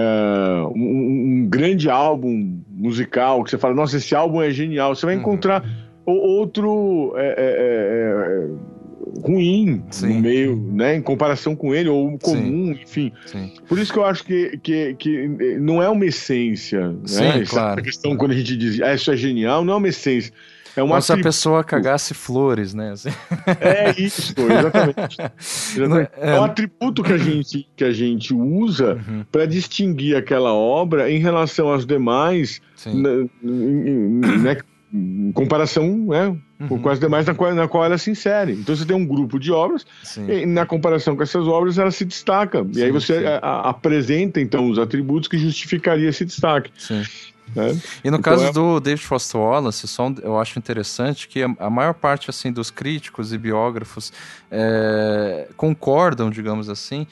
C: um, um, grande álbum musical que você fala, nossa, esse álbum é genial, você vai uhum. encontrar outro é, é, é, é ruim Sim. no meio, né? Em comparação com ele, ou comum, Sim. enfim. Sim. Por isso que eu acho que, que, que não é uma essência, né?
B: Claro.
C: Essa questão quando a gente diz, ah, isso é genial, não é uma essência. É
B: uma Como se a pessoa cagasse flores, né?
C: Assim. É isso, exatamente. exatamente. É, é, um atributo que a gente, que a gente usa uhum. para distinguir aquela obra em relação às demais, né, né, em comparação né, uhum. com as demais na qual, na qual ela se insere. Então você tem um grupo de obras, e na comparação com essas obras ela se destaca. Sim, e aí você a, a, apresenta então os atributos que justificaria esse destaque.
B: Sim. Né? E no então caso é... do David Foster Wallace, só eu acho interessante que a, maior parte assim dos críticos e biógrafos é, concordam, digamos assim,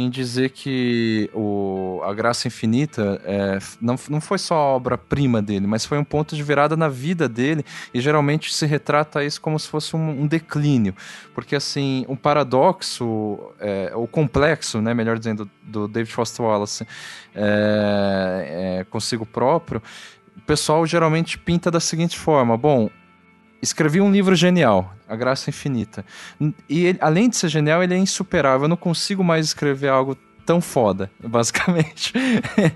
B: em dizer que o, a Graça Infinita é, não, não foi só a obra-prima dele, mas foi um ponto de virada na vida dele, e geralmente se retrata isso como se fosse um, um declínio. Porque, assim, um paradoxo, é, o complexo, né, melhor dizendo, do David Foster Wallace é, é, consigo próprio, o pessoal geralmente pinta da seguinte forma: bom, escrevi um livro genial, A Graça Infinita. E ele, além de ser genial, ele é insuperável. Eu não consigo mais escrever algo tão foda, basicamente.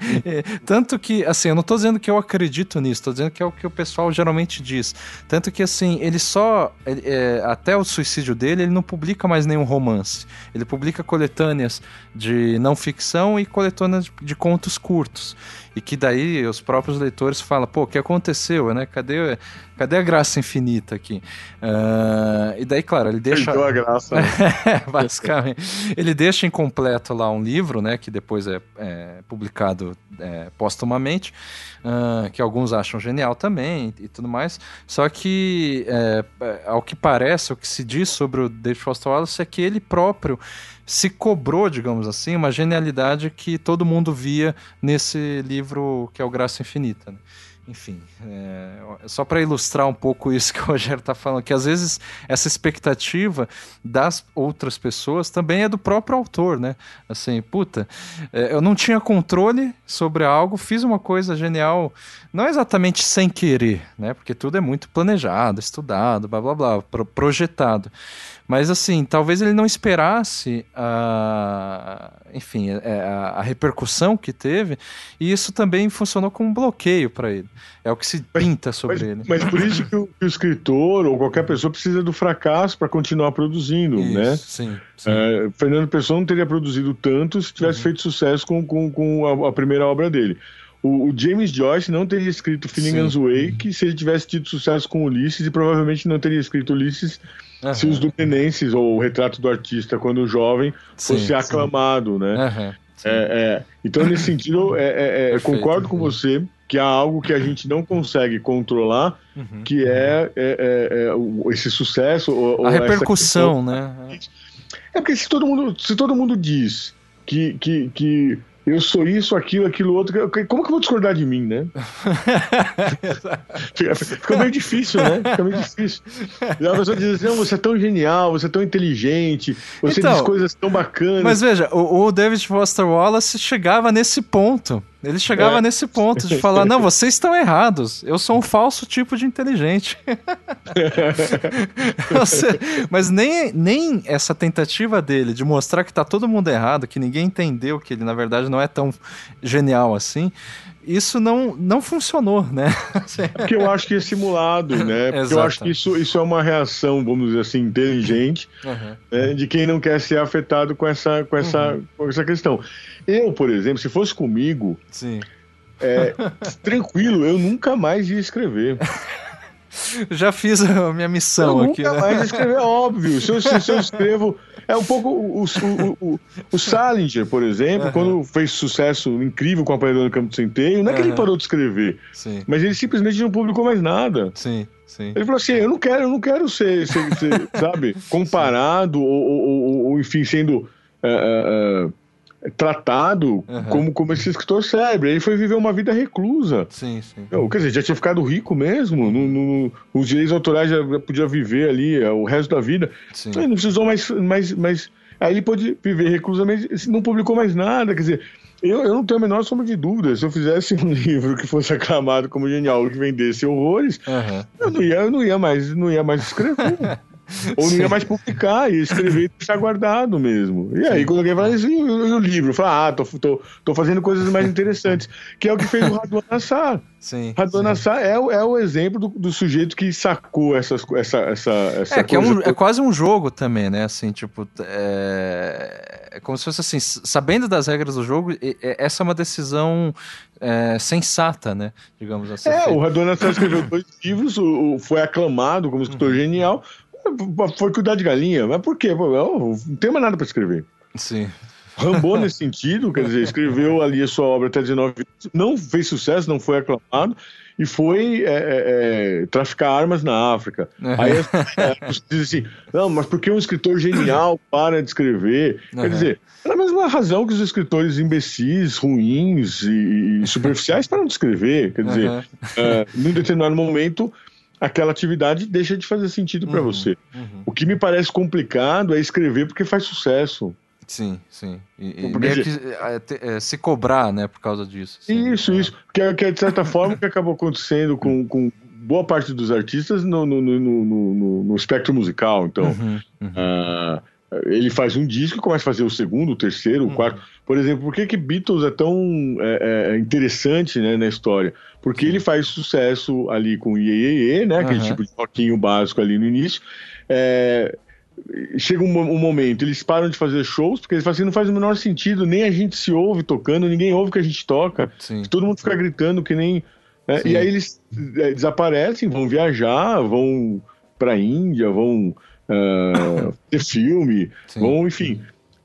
B: Tanto que, assim, eu não tô dizendo que eu acredito nisso, tô dizendo que é o que o pessoal geralmente diz. Tanto que, assim, ele só. Ele, é, até o suicídio dele, ele não publica mais nenhum romance. Ele publica coletâneas de não ficção e coletâneas de, de contos curtos e que daí os próprios leitores falam, pô, o que aconteceu, né? Cadê, cadê a graça infinita aqui? Uh, e daí, claro, ele deixa...
C: a graça. Né?
B: Basicamente. ele deixa incompleto lá um livro, né? Que depois é, é publicado é, postumamente, uh, que alguns acham genial também e, tudo mais. Só que, é, ao que parece, o que se diz sobre o David Foster Wallace é que ele próprio se cobrou, digamos assim, uma genialidade que todo mundo via nesse livro que é o Graça Infinita. Né? Enfim, é, só para ilustrar um pouco isso que o Rogério está falando, que às vezes essa expectativa das outras pessoas também é do próprio autor, né? Assim, puta, é, eu não tinha controle sobre algo, fiz uma coisa genial, não exatamente sem querer, né? Porque tudo é muito planejado, estudado, blá blá blá, projetado. Mas assim, talvez ele não esperasse a, enfim, é, a, a, repercussão que teve, e isso também funcionou como um bloqueio para ele. É o que se pinta sobre
C: mas,
B: ele.
C: Mas por isso que o, que o, escritor ou qualquer pessoa precisa do fracasso para continuar produzindo, isso, né?
B: Sim. sim.
C: É, Fernando Pessoa não teria produzido tanto se tivesse uhum. feito sucesso com, com, com a, a primeira obra dele. O, o, James Joyce não teria escrito Finnegan's Wake se ele tivesse tido sucesso com Ulisses e provavelmente não teria escrito Ulisses Uhum. Se os Dumenenses, ou o retrato do artista quando jovem, sim, fosse aclamado, sim. né?
B: Uhum,
C: é, é, então, nesse sentido, é, é, é concordo com você que há algo que a gente não consegue controlar, uhum. que é, é, esse sucesso. Ou,
B: a repercussão, né?
C: É porque se todo mundo, se todo mundo diz que, que, que eu sou isso, aquilo, aquilo outro. Como que eu vou discordar de mim, né? fica, meio difícil, né? Fica meio difícil. E a pessoa diz assim: você é tão genial, você é tão inteligente, você então, diz coisas tão bacanas.
B: Mas veja, o, o David Foster Wallace chegava nesse ponto. Ele chegava é. nesse ponto de falar: não, vocês estão errados. Eu sou um falso tipo de inteligente. Mas nem, nem essa tentativa dele de mostrar que tá todo mundo errado, que ninguém entendeu que ele na verdade não é tão genial assim, isso não, não funcionou, né?
C: Porque eu acho que é simulado, né? Porque eu acho que isso, isso é uma reação, vamos dizer assim, inteligente uhum. né? de quem não quer ser afetado com essa, com, essa, uhum. com essa questão. Eu, por exemplo, se fosse comigo. É, tranquilo, eu nunca mais ia escrever.
B: Já fiz a minha missão
C: eu
B: aqui.
C: Nunca
B: né?
C: mais escrever, é óbvio. Se eu, se eu escrevo é um pouco o, o, o, o Salinger, por exemplo, uhum. quando fez sucesso incrível com a Apanhador do Campo de Centeio, não é que ele parou de escrever,
B: Sim.
C: mas ele simplesmente não publicou mais nada.
B: Sim. Sim.
C: Ele falou assim: eu não quero, eu não quero ser, ser, ser sabe, comparado ou, ou, ou, ou, enfim, sendo uh, uh, tratado uhum. como, como esse escritor célebre. Ele foi viver uma vida reclusa.
B: Sim, sim.
C: Eu, quer dizer, já tinha ficado rico mesmo. No, no, os direitos autorais já podia viver ali é, o resto da vida. Sim. Ele não precisou mais, mais, mais. Aí ele pôde viver reclusamente, não publicou mais nada. Quer dizer, eu, eu não tenho a menor sombra de dúvida. Se eu fizesse um livro que fosse aclamado como genial, que vendesse horrores, uhum. eu, não ia, eu não ia mais, não ia mais escrever. Ou não ia mais publicar, ia escrever e deixar guardado mesmo. E aí, Sim. quando alguém fala assim, e o livro? Fala, ah, tô, tô, tô fazendo coisas mais interessantes. Que é o que fez o Raduan Nassar.
B: Sim.
C: Raduan Nassar é, é o exemplo do, do sujeito que sacou essas, essa, essa, essa
B: é, que é, um, é quase um jogo também, né? Assim, tipo, é, é como se fosse assim, sabendo das regras do jogo, essa é uma decisão é, sensata, né? Digamos assim.
C: É, o Raduan Nassar escreveu dois livros, o, o, foi aclamado como escritor uhum. genial, foi cuidar de galinha. Mas por quê? Eu não tenho mais nada para escrever.
B: Sim.
C: Rambou nesse sentido, quer dizer, escreveu ali a sua obra até 19 anos, não fez sucesso, não foi aclamado, e foi é, é, é traficar armas na África. Uhum. Aí as pessoas dizem assim: não, mas por que um escritor genial para de escrever? Uhum. Quer dizer, é a mesma razão que os escritores imbecis, ruins e, e superficiais param de escrever. Quer dizer, uhum. é, num determinado momento aquela atividade deixa de fazer sentido para uhum, você. Uhum. O que me parece complicado é escrever porque faz sucesso.
B: Sim, sim. E, e meio que é, é, se cobrar, né, por causa disso.
C: Assim, isso, isso. Que é, que é, de certa forma, que acabou acontecendo com, com boa parte dos artistas no, no, no, no, no espectro musical. Então, uhum, uhum. Uh, ele faz um disco e começa a fazer o segundo, o terceiro, o uhum. quarto. Por exemplo, por que, que Beatles é tão é, é, interessante né, na história? Porque Sim. ele faz sucesso ali com o Iê, né? Aquele uhum. tipo de toquinho básico ali no início. É, chega um, um, momento, eles param de fazer shows, porque eles falam assim, não faz o menor sentido, nem a gente se ouve tocando, ninguém ouve o que a gente toca. Sim. Todo mundo fica gritando que nem... Né? E aí eles é, desaparecem, vão viajar, vão pra Índia, vão uh, ter filme, Sim. vão, enfim,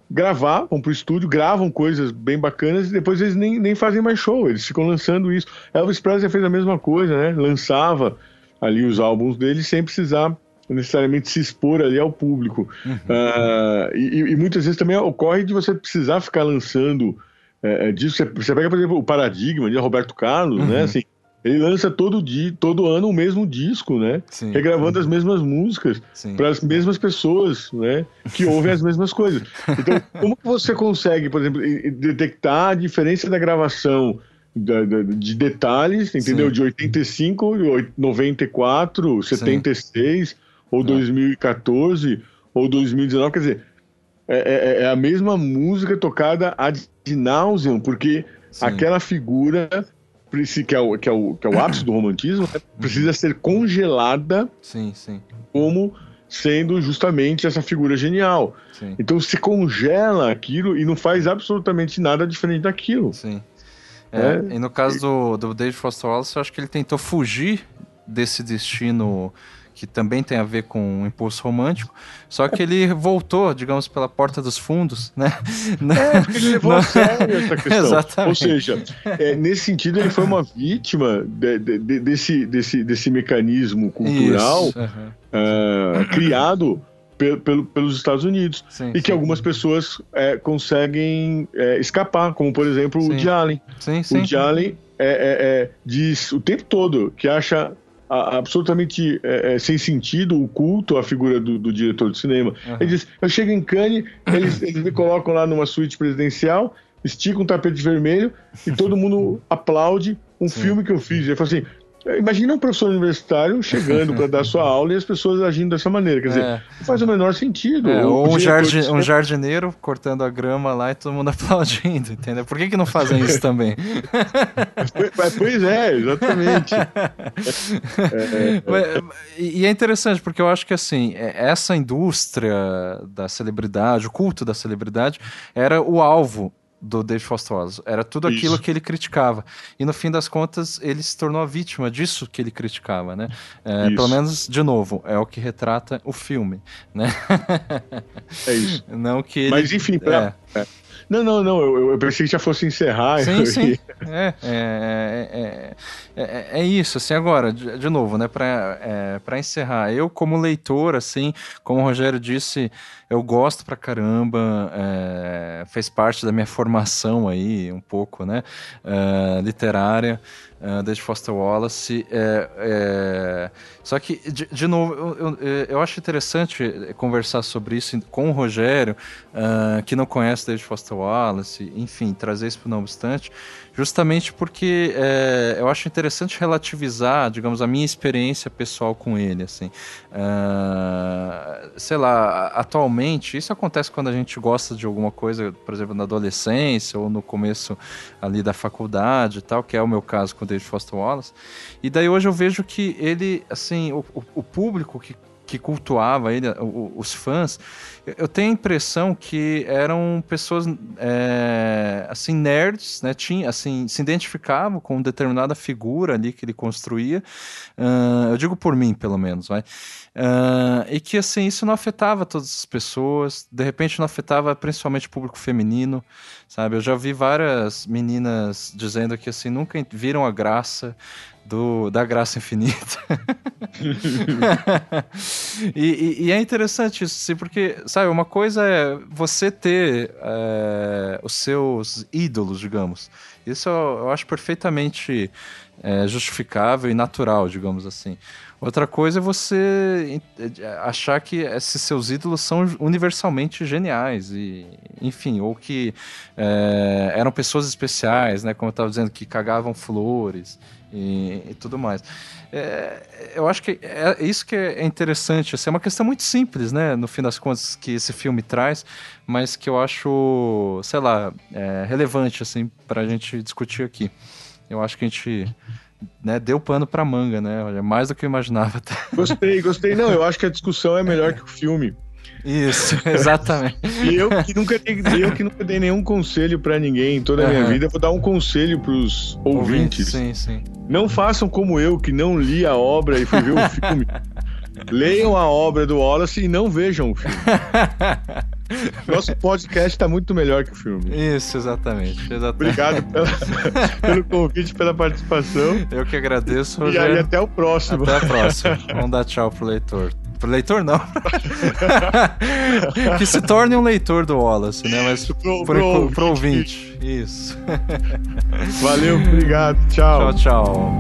C: gravar, vão pro estúdio, gravam coisas bem bacanas e depois eles nem, nem fazem mais show, eles ficam lançando isso. Elvis Presley fez a mesma coisa, né? Lançava ali os álbuns dele sem precisar necessariamente se expor ali ao público. Uhum. Uh, e, e, muitas vezes também ocorre de você precisar ficar lançando é, disso. Você, você pega, por exemplo, o Paradigma de Roberto Carlos, né? uhum. né? Assim, ele lança todo dia, todo ano o mesmo disco, né? Sim, Regravando sim. as mesmas músicas para as mesmas pessoas, né? Que ouvem as mesmas coisas. Então, como você consegue, por exemplo, detectar a diferença da gravação de detalhes, entendeu? Sim. De 85, 94, 76, sim. ou 2014, ou 2019, quer dizer, é, é, é, a mesma música tocada ad nauseam, porque Sim. aquela figura que é o, que é o, que é o ápice do romantismo, né? precisa ser congelada
B: sim, sim.
C: como sendo justamente essa figura genial. Sim. Então se congela aquilo e não faz absolutamente nada diferente daquilo.
B: Sim. É, é. E no caso do, do David Foster Wallace, eu acho que ele tentou fugir desse destino que também tem a ver com um impulso romântico, só que ele voltou, digamos, pela porta dos fundos, né?
C: É, porque ele levou a sério essa questão. Exatamente. Ou seja, é, nesse sentido, ele foi uma vítima de, de, de, desse, desse, desse mecanismo cultural Isso, uh criado pe pelo, pelos Estados Unidos. Sim, e sim, que algumas sim. pessoas é, conseguem é, escapar, como por exemplo o Jalen. O Jalen é, diz o tempo todo que acha absolutamente é, é, sem sentido o culto à figura do, do diretor de cinema. Uhum. Ele diz: Eu chego em Cannes, eles, eles me colocam lá numa suíte presidencial, esticam um tapete vermelho e todo mundo aplaude um Sim. filme que eu fiz. Ele fala assim: Imagina um professor universitário chegando para dar sua aula e as pessoas agindo dessa maneira. Quer dizer, é. não faz o menor sentido.
B: É, ou um, jardim, um jardineiro cortando a grama lá e todo mundo aplaudindo, entendeu? Por que, que não fazem isso também?
C: pois é, exatamente. é,
B: é, e é interessante, porque eu acho que assim, é, essa indústria da celebridade, o culto da celebridade, era o alvo do David Foster. Era tudo aquilo Isso. que ele criticava. E no fim das contas, ele se tornou a vítima disso que ele criticava, né? É, pelo menos, de novo, é o que retrata o filme, né?
C: É isso.
B: Não que ele...
C: Mas enfim, pra... é. É. Não, não, não, eu, eu pensei que já fosse encerrar.
B: Sim, sim. É, é, é, é, isso, assim, agora, de, de novo, né, para é, encerrar, eu como leitor, assim, como o Rogério disse, eu gosto pra caramba, é, fez parte da minha formação aí, um pouco, né, é, literária, uh, desde Foster Wallace. É, é... Só que, de, de novo, eu, eu, eu, acho interessante conversar sobre isso com o Rogério, que não conhece David Foster Wallace, enfim, trazer isso para não obstante, justamente porque é, eu acho interessante relativizar, digamos, a minha experiência pessoal com ele, assim. Sei lá, atualmente, isso acontece quando a gente gosta de alguma coisa, por exemplo, na adolescência ou no começo ali da faculdade e tal, que é o meu caso com David Foster Wallace. E daí hoje eu vejo que ele, assim, o, o público que que cultuava ele, os fãs, eu tenho a impressão que eram pessoas é, assim nerds, né? Tinha, assim, se identificavam com determinada figura ali que ele construía. Uh, eu digo por mim, pelo menos, vai. Uh, e que assim isso não afetava todas as pessoas. De repente não afetava principalmente o público feminino, sabe? Eu já vi várias meninas dizendo que assim nunca viram a graça do, da graça infinita. e, e, e, é interessante isso, sim, porque, sabe, uma coisa é você ter é, os seus ídolos, digamos. Isso eu, eu acho perfeitamente é, justificável e natural, digamos assim. Outra coisa é você achar que esses seus ídolos são universalmente geniais e, enfim, ou que é, eram pessoas especiais, né? Como eu estava dizendo, que cagavam flores e, e tudo mais. É, eu acho que é isso que é interessante. Assim, é uma questão muito simples, né? No fim das contas, que esse filme traz, mas que eu acho, sei lá, é, relevante assim para a gente discutir aqui. Eu acho que a gente né, deu pano para manga, né? Olha, mais do que eu imaginava.
C: Gostei, gostei. Não, eu acho que a discussão é melhor que o filme.
B: Isso, exatamente.
C: e eu que nunca dei, eu que nunca dei nenhum conselho para ninguém em toda a uhum. minha vida, vou dar um conselho pros ouvintes.
B: Sim, sim.
C: Não façam como eu, que não li a obra e fui ver o filme. Leiam a obra do Wallace e não vejam o filme. Nosso podcast está muito melhor que o filme.
B: Isso, exatamente. exatamente.
C: Obrigado pela, pelo convite, pela participação.
B: Eu que agradeço, Rogério.
C: E aí, até o próximo.
B: Até a próxima. Vamos dar tchau pro leitor. Pro leitor não. que se torne um leitor do Wallace, né? Mas pro, pro, pro, pro ouvinte. Isso.
C: Valeu, obrigado. Tchau.
B: Tchau, tchau.